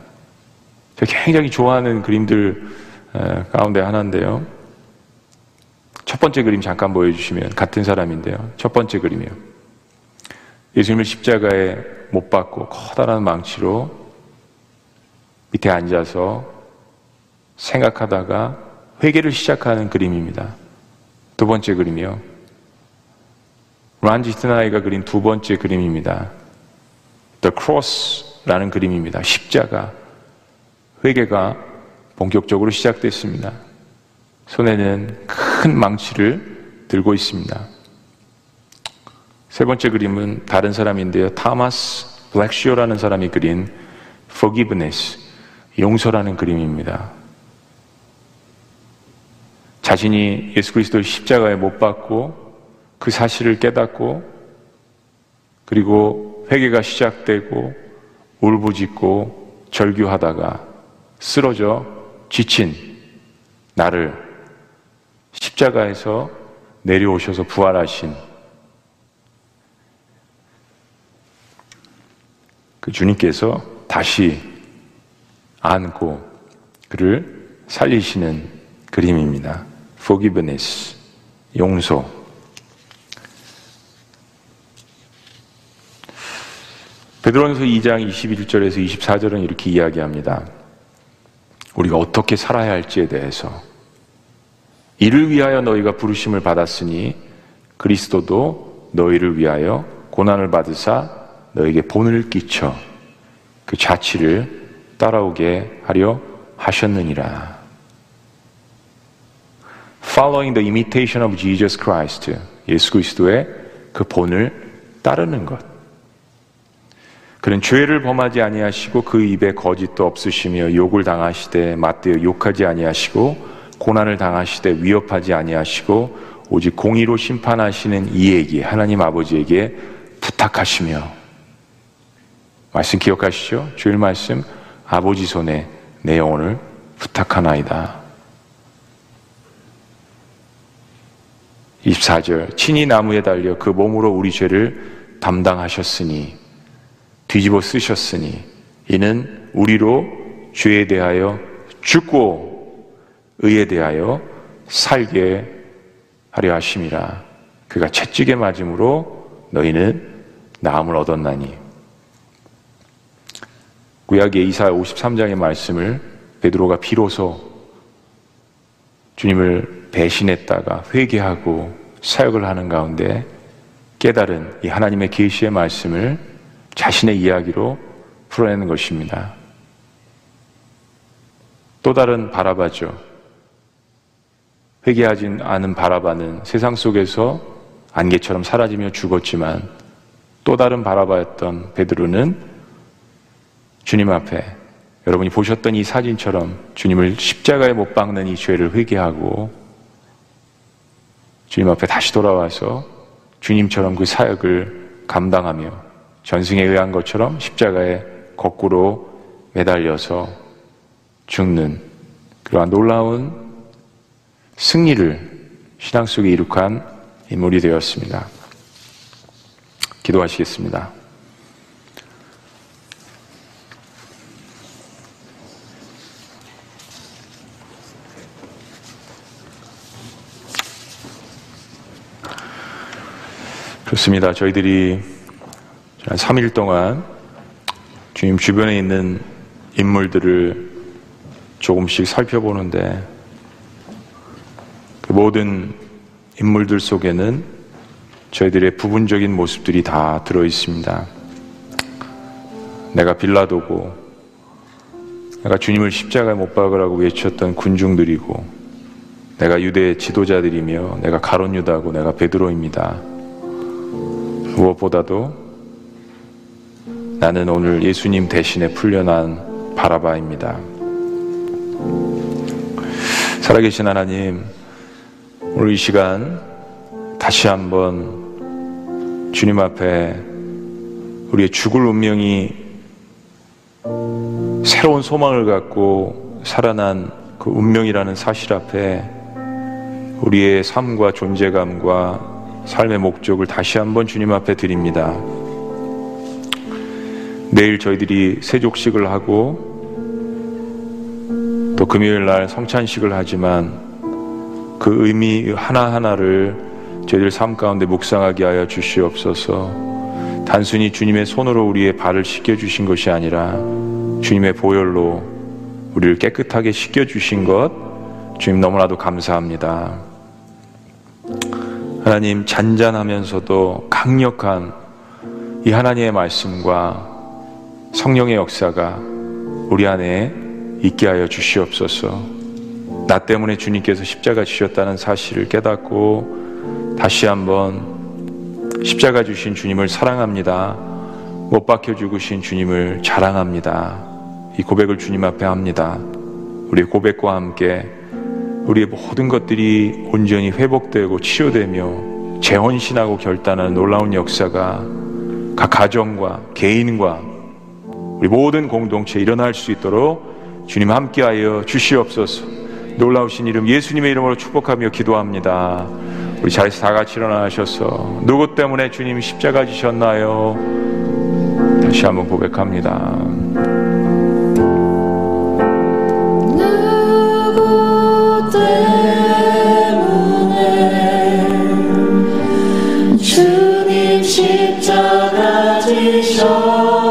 제가 굉장히 좋아하는 그림들 어, 가운데 하나인데요. 첫 번째 그림 잠깐 보여주시면 같은 사람인데요. 첫 번째 그림이요. 예수님을 십자가에 못 박고 커다란 망치로 밑에 앉아서 생각하다가 회개를 시작하는 그림입니다. 두 번째 그림이요. 란지트나이가 그린 두 번째 그림입니다. The Cross라는 그림입니다. 십자가. 회개가 본격적으로 시작됐습니다. 손에는 큰 망치를 들고 있습니다. 세 번째 그림은 다른 사람인데요. 타마스 블랙시오라는 사람이 그린 Forgiveness. 용서라는 그림입니다. 자신이 예수 그리스도를 십자가에 못 박고 그 사실을 깨닫고 그리고 회개가 시작되고 울부짖고 절규하다가 쓰러져 지친 나를 십자가에서 내려오셔서 부활하신 그 주님께서 다시 안고 그를 살리시는 그림입니다. forgiveness, 용서. 베드로전서 2장 21절에서 24절은 이렇게 이야기합니다. 우리가 어떻게 살아야 할지에 대해서 이를 위하여 너희가 부르심을 받았으니 그리스도도 너희를 위하여 고난을 받으사 너에게 본을 끼쳐 그 자치를 따라오게 하려 하셨느니라. Following the imitation of Jesus Christ, 예수 그리스도의 그 본을 따르는 것. 그는 죄를 범하지 아니하시고 그 입에 거짓도 없으시며 욕을 당하시되 맞대어 욕하지 아니하시고 고난을 당하시되 위협하지 아니하시고 오직 공의로 심판하시는 이에게 하나님 아버지에게 부탁하시며 말씀 기억하시죠? 주일 말씀 아버지 손에 내 영혼을 부탁하나이다. 24절 친히 나무에 달려 그 몸으로 우리 죄를 담당하셨으니 뒤집어 쓰셨으니 이는 우리로 죄에 대하여 죽고 의에 대하여 살게 하려 하심이라 그가 채찍에 맞음으로 너희는 나음을 얻었나니 구약의 이사 53장의 말씀을 베드로가 비로소 주님을 배신했다가 회개하고 사역을 하는 가운데 깨달은 이 하나님의 계시의 말씀을 자신의 이야기로 풀어내는 것입니다. 또 다른 바라바죠. 회개하진 않은 바라바는 세상 속에서 안개처럼 사라지며 죽었지만 또 다른 바라바였던 베드로는 주님 앞에 여러분이 보셨던 이 사진처럼 주님을 십자가에 못 박는 이 죄를 회개하고 주님 앞에 다시 돌아와서 주님처럼 그 사역을 감당하며 전승에 의한 것처럼 십자가에 거꾸로 매달려서 죽는 그러한 놀라운 승리를 신앙 속에 이룩한 인물이 되었습니다. 기도하시겠습니다. 좋습니다. 저희들이 한 3일 동안 주님 주변에 있는 인물들을 조금씩 살펴보는데 그 모든 인물들 속에는 저희들의 부분적인 모습들이 다 들어 있습니다. 내가 빌라도고, 내가 주님을 십자가에 못 박으라고 외쳤던 군중들이고, 내가 유대 지도자들이며, 내가 가론 유다고, 내가 베드로입니다. 무엇보다도 나는 오늘 예수님 대신에 풀려난 바라바입니다. 살아계신 하나님, 오늘 이 시간 다시 한번 주님 앞에 우리의 죽을 운명이 새로운 소망을 갖고 살아난 그 운명이라는 사실 앞에 우리의 삶과 존재감과 삶의 목적을 다시 한번 주님 앞에 드립니다. 내일 저희들이 세족식을 하고 또 금요일 날 성찬식을 하지만 그 의미 하나하나를 저희들 삶 가운데 묵상하게 하여 주시옵소서 단순히 주님의 손으로 우리의 발을 씻겨 주신 것이 아니라 주님의 보혈로 우리를 깨끗하게 씻겨 주신 것 주님 너무나도 감사합니다. 하나님 잔잔하면서도 강력한 이 하나님의 말씀과 성령의 역사가 우리 안에 있게 하여 주시옵소서. 나 때문에 주님께서 십자가 주셨다는 사실을 깨닫고 다시 한번 십자가 주신 주님을 사랑합니다. 못 박혀 죽으신 주님을 자랑합니다. 이 고백을 주님 앞에 합니다. 우리 고백과 함께 우리의 모든 것들이 온전히 회복되고 치료되며 재헌신하고 결단하는 놀라운 역사가 각 가정과 개인과 우리 모든 공동체 일어날 수 있도록 주님 함께하여 주시옵소서. 놀라우신 이름 예수님의 이름으로 축복하며 기도합니다. 우리 자리에서 다 같이 일어나셔서 누구 때문에 주님 십자가 지셨나요? 다시 한번 고백합니다. 주님 십자가 지셨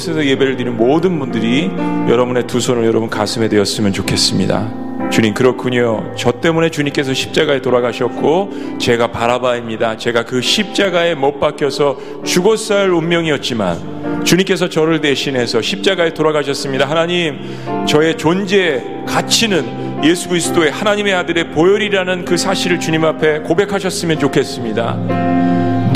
현장으로나 어느 곳에서 예배를 드리는 모든 분들이 여러분의 두 손을 여러분 가슴에 대었으면 좋겠습니다. 주님 그렇군요. 저 때문에 주님께서 십자가에 돌아가셨고 제가 바라바입니다. 제가 그 십자가에 못 박혀서 죽었을 운명이었지만 주님께서 저를 대신해서 십자가에 돌아가셨습니다. 하나님 저의 존재 가치는 예수 그리스도의 하나님의 아들의 보혈이라는 그 사실을 주님 앞에 고백하셨으면 좋겠습니다.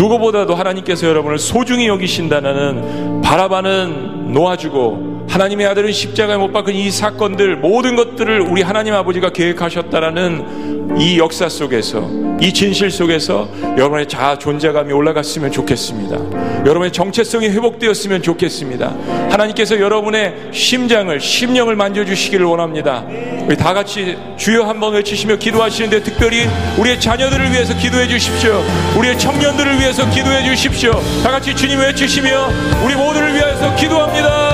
누구보다도 하나님께서 여러분을 소중히 여기신다는 바라바는 놓아주고 하나님의 아들은 십자가에 못 박은 이 사건들 모든 것들을 우리 하나님 아버지가 계획하셨다라는 이 역사 속에서 이 진실 속에서 여러분의 자아 존재감이 올라갔으면 좋겠습니다. 여러분의 정체성이 회복되었으면 좋겠습니다. 하나님께서 여러분의 심장을 심령을 만져주시기를 원합니다. 우리 다 같이 주여 한번 외치시며 기도하시는데 특별히 우리의 자녀들을 위해서 기도해 주십시오. 우리의 청년들을 위해서 기도해 주십시오. 다 같이 주님 외치시며 우리 모두를 위해서 기도합니다.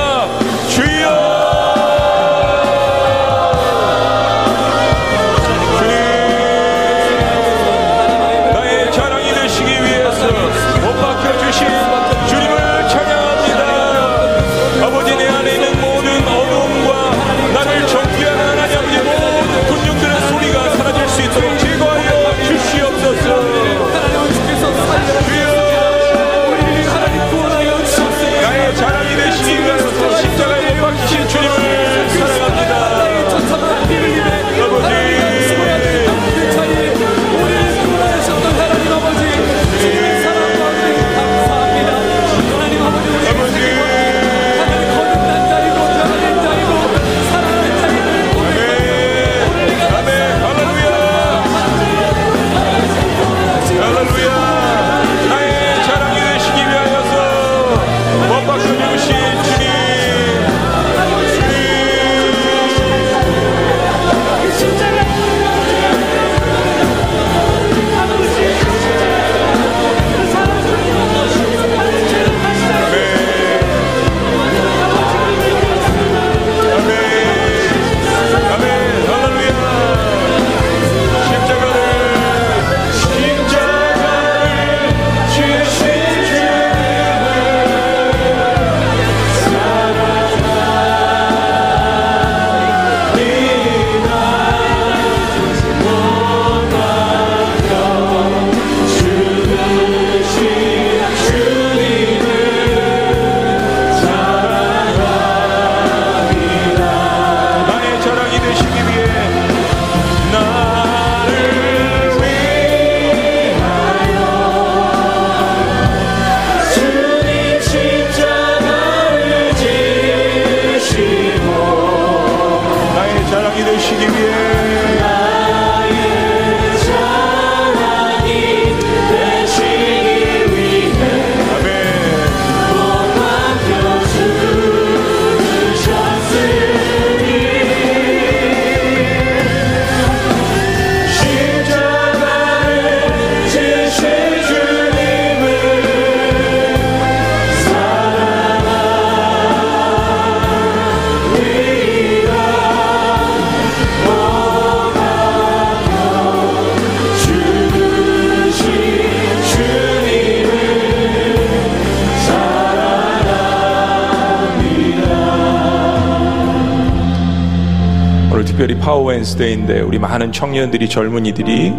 웬스데이인데 우리 많은 청년들이 젊은이들이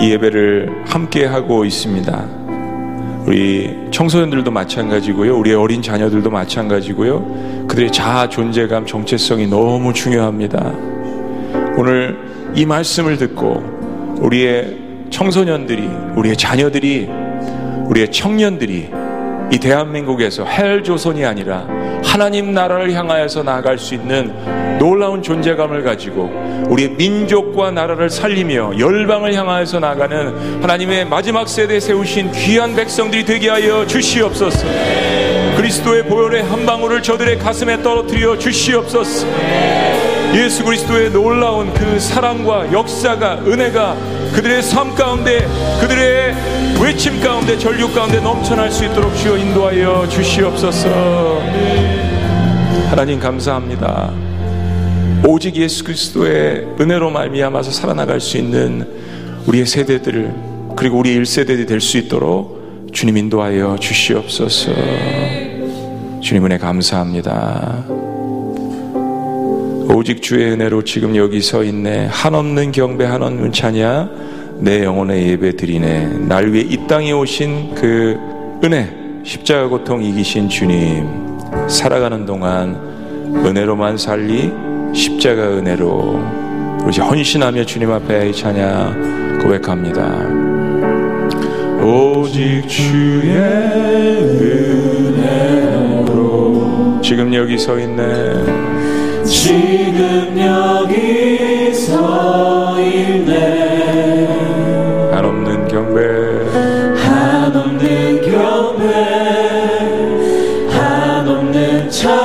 이 예배를 함께 하고 있습니다. 우리 청소년들도 마찬가지고요. 우리 어린 자녀들도 마찬가지고요. 그들의 자아 존재감, 정체성이 너무 중요합니다. 오늘 이 말씀을 듣고 우리의 청소년들이, 우리의 자녀들이, 우리의 청년들이 이 대한민국에서 헬 조선이 아니라 하나님 나라를 향하여서 나아갈 수 있는 놀라운 존재감을 가지고 우리의 민족과 나라를 살리며 열방을 향하여서 나가는 하나님의 마지막 세대에 세우신 귀한 백성들이 되게 하여 주시옵소서. 그리스도의 보혈의 한 방울을 저들의 가슴에 떨어뜨려 주시옵소서. 예수 그리스도의 놀라운 그 사랑과 역사가 은혜가 그들의 삶 가운데 그들의 외침 가운데 전류 가운데 넘쳐날 수 있도록 주여 인도하여 주시옵소서. 하나님 감사합니다. 오직 예수 그리스도의 은혜로 말미암아서 살아나갈 수 있는 우리의 세대들을 그리고 우리 1세대들이 될 수 있도록 주님 인도하여 주시옵소서. 주님 은혜 감사합니다. 오직 주의 은혜로 지금 여기 서 있네 한없는 경배 한없는 찬야 내 영혼의 예배 드리네. 날 위해 이 땅에 오신 그 은혜 십자가 고통 이기신 주님 살아가는 동안 은혜로만 살리 십자가 은혜로 우리 헌신하며 주님 앞에 이 찬야 고백합니다. 오직 주의 은혜로 지금 여기 서 있네. 지금 여기 한없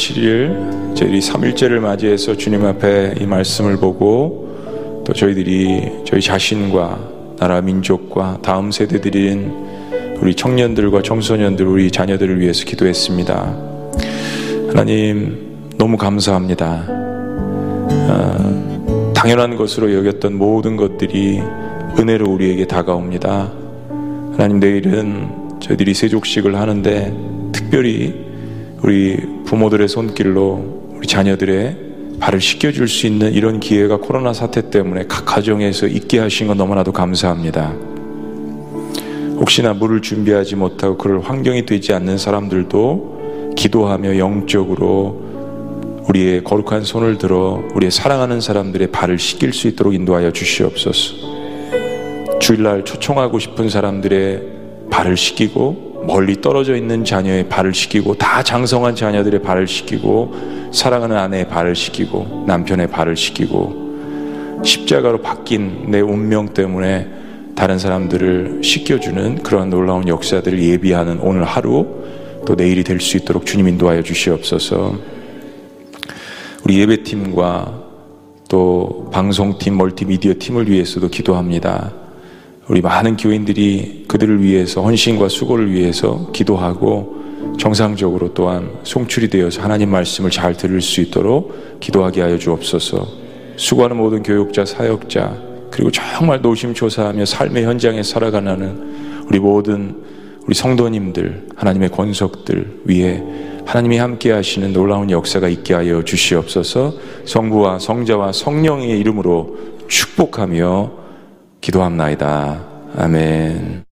7일 저희들이 3일째를 맞이해서 주님 앞에 이 말씀을 보고 또 저희들이 저희 자신과 나라 민족과 다음 세대들인 우리 청년들과 청소년들 우리 자녀들을 위해서 기도했습니다. 하나님 너무 감사합니다. 아, 당연한 것으로 여겼던 모든 것들이 은혜로 우리에게 다가옵니다. 하나님 내일은 저희들이 세족식을 하는데 특별히 우리 부모들의 손길로 우리 자녀들의 발을 씻겨줄 수 있는 이런 기회가 코로나 사태 때문에 각 가정에서 있게 하신 건 너무나도 감사합니다. 혹시나 물을 준비하지 못하고 그럴 환경이 되지 않는 사람들도 기도하며 영적으로 우리의 거룩한 손을 들어 우리의 사랑하는 사람들의 발을 씻길 수 있도록 인도하여 주시옵소서. 주일날 초청하고 싶은 사람들의 발을 씻기고 멀리 떨어져 있는 자녀의 발을 씻기고 다 장성한 자녀들의 발을 씻기고 사랑하는 아내의 발을 씻기고 남편의 발을 씻기고 십자가로 바뀐 내 운명 때문에 다른 사람들을 씻겨주는 그러한 놀라운 역사들을 예비하는 오늘 하루 또 내일이 될 수 있도록 주님 인도하여 주시옵소서. 우리 예배팀과 또 방송팀, 멀티미디어 팀을 위해서도 기도합니다. 우리 많은 교인들이 그들을 위해서 헌신과 수고를 위해서 기도하고 정상적으로 또한 송출이 되어서 하나님 말씀을 잘 들을 수 있도록 기도하게 하여 주옵소서. 수고하는 모든 교육자, 사역자, 그리고 정말 노심초사하며 삶의 현장에 살아가는 우리 모든 우리 성도님들, 하나님의 권속들 위에 하나님이 함께 하시는 놀라운 역사가 있게 하여 주시옵소서 성부와 성자와 성령의 이름으로 축복하며 기도합나이다. 아멘.